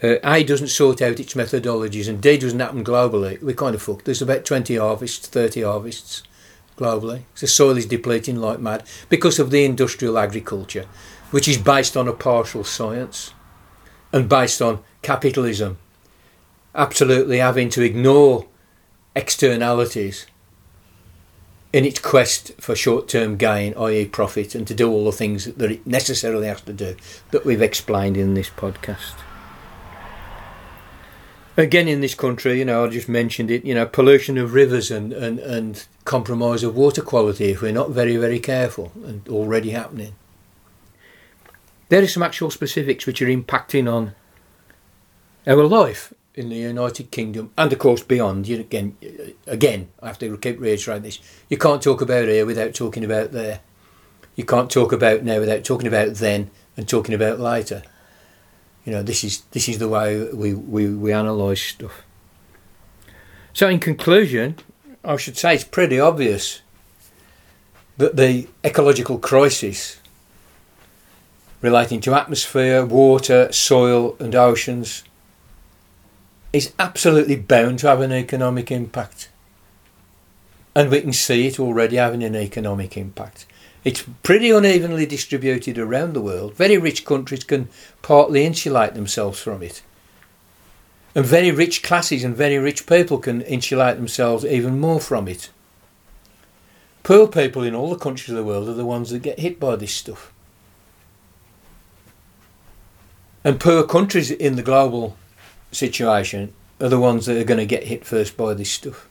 uh, A doesn't sort out its methodologies and D doesn't happen globally, we're kind of fucked. There's about 20 harvests, 30 harvests globally. The soil is depleting like mad because of the industrial agriculture, which is based on a partial science and based on capitalism absolutely having to ignore externalities in its quest for short-term gain, i.e. profit, and to do all the things that it necessarily has to do that we've explained in this podcast. Again, in this country, you know, I just mentioned it, you know, pollution of rivers and, and, and compromise of water quality if we're not very, very careful and already happening. There are some actual specifics which are impacting on our life in the United Kingdom and, of course, beyond. You, again, again, I have to keep reiterating this. You can't talk about here without talking about there. You can't talk about now without talking about then and talking about later. You know, this is this is the way we, we, we analyse stuff. So, in conclusion, I should say it's pretty obvious that the ecological crisis relating to atmosphere, water, soil, and oceans is absolutely bound to have an economic impact. And we can see it already having an economic impact. It's pretty unevenly distributed around the world. Very rich countries can partly insulate themselves from it. And very rich classes and very rich people can insulate themselves even more from it. Poor people in all the countries of the world are the ones that get hit by this stuff. And poor countries in the global situation are the ones that are going to get hit first by this stuff.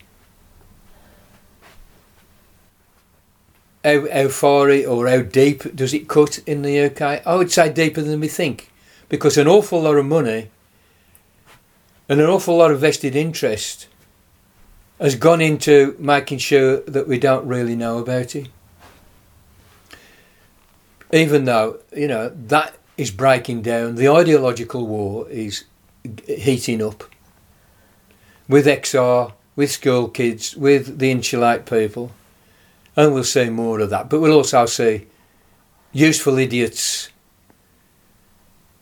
How, how far it, or how deep does it cut in the UK? I would say deeper than we think because an awful lot of money and an awful lot of vested interest has gone into making sure that we don't really know about it. Even though, you know, that is breaking down, the ideological war is heating up with XR, with school kids, with the insulate people, and we'll see more of that. But we'll also see useful idiots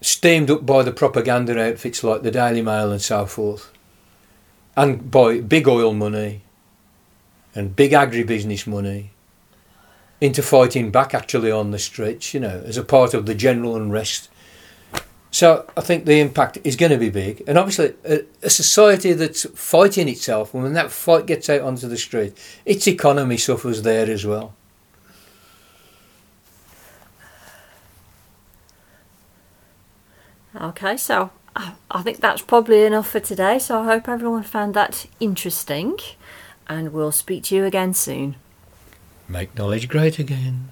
steamed up by the propaganda outfits like the Daily Mail and so forth and by big oil money and big agribusiness money into fighting back actually on the streets, you know, as a part of the general unrest. So I think the impact is going to be big, and obviously a, a society that's fighting itself, when that fight gets out onto the street, its economy suffers there as well. Okay, so I think that's probably enough for today. So I hope everyone found that interesting, and we'll speak to you again soon. Make knowledge great again.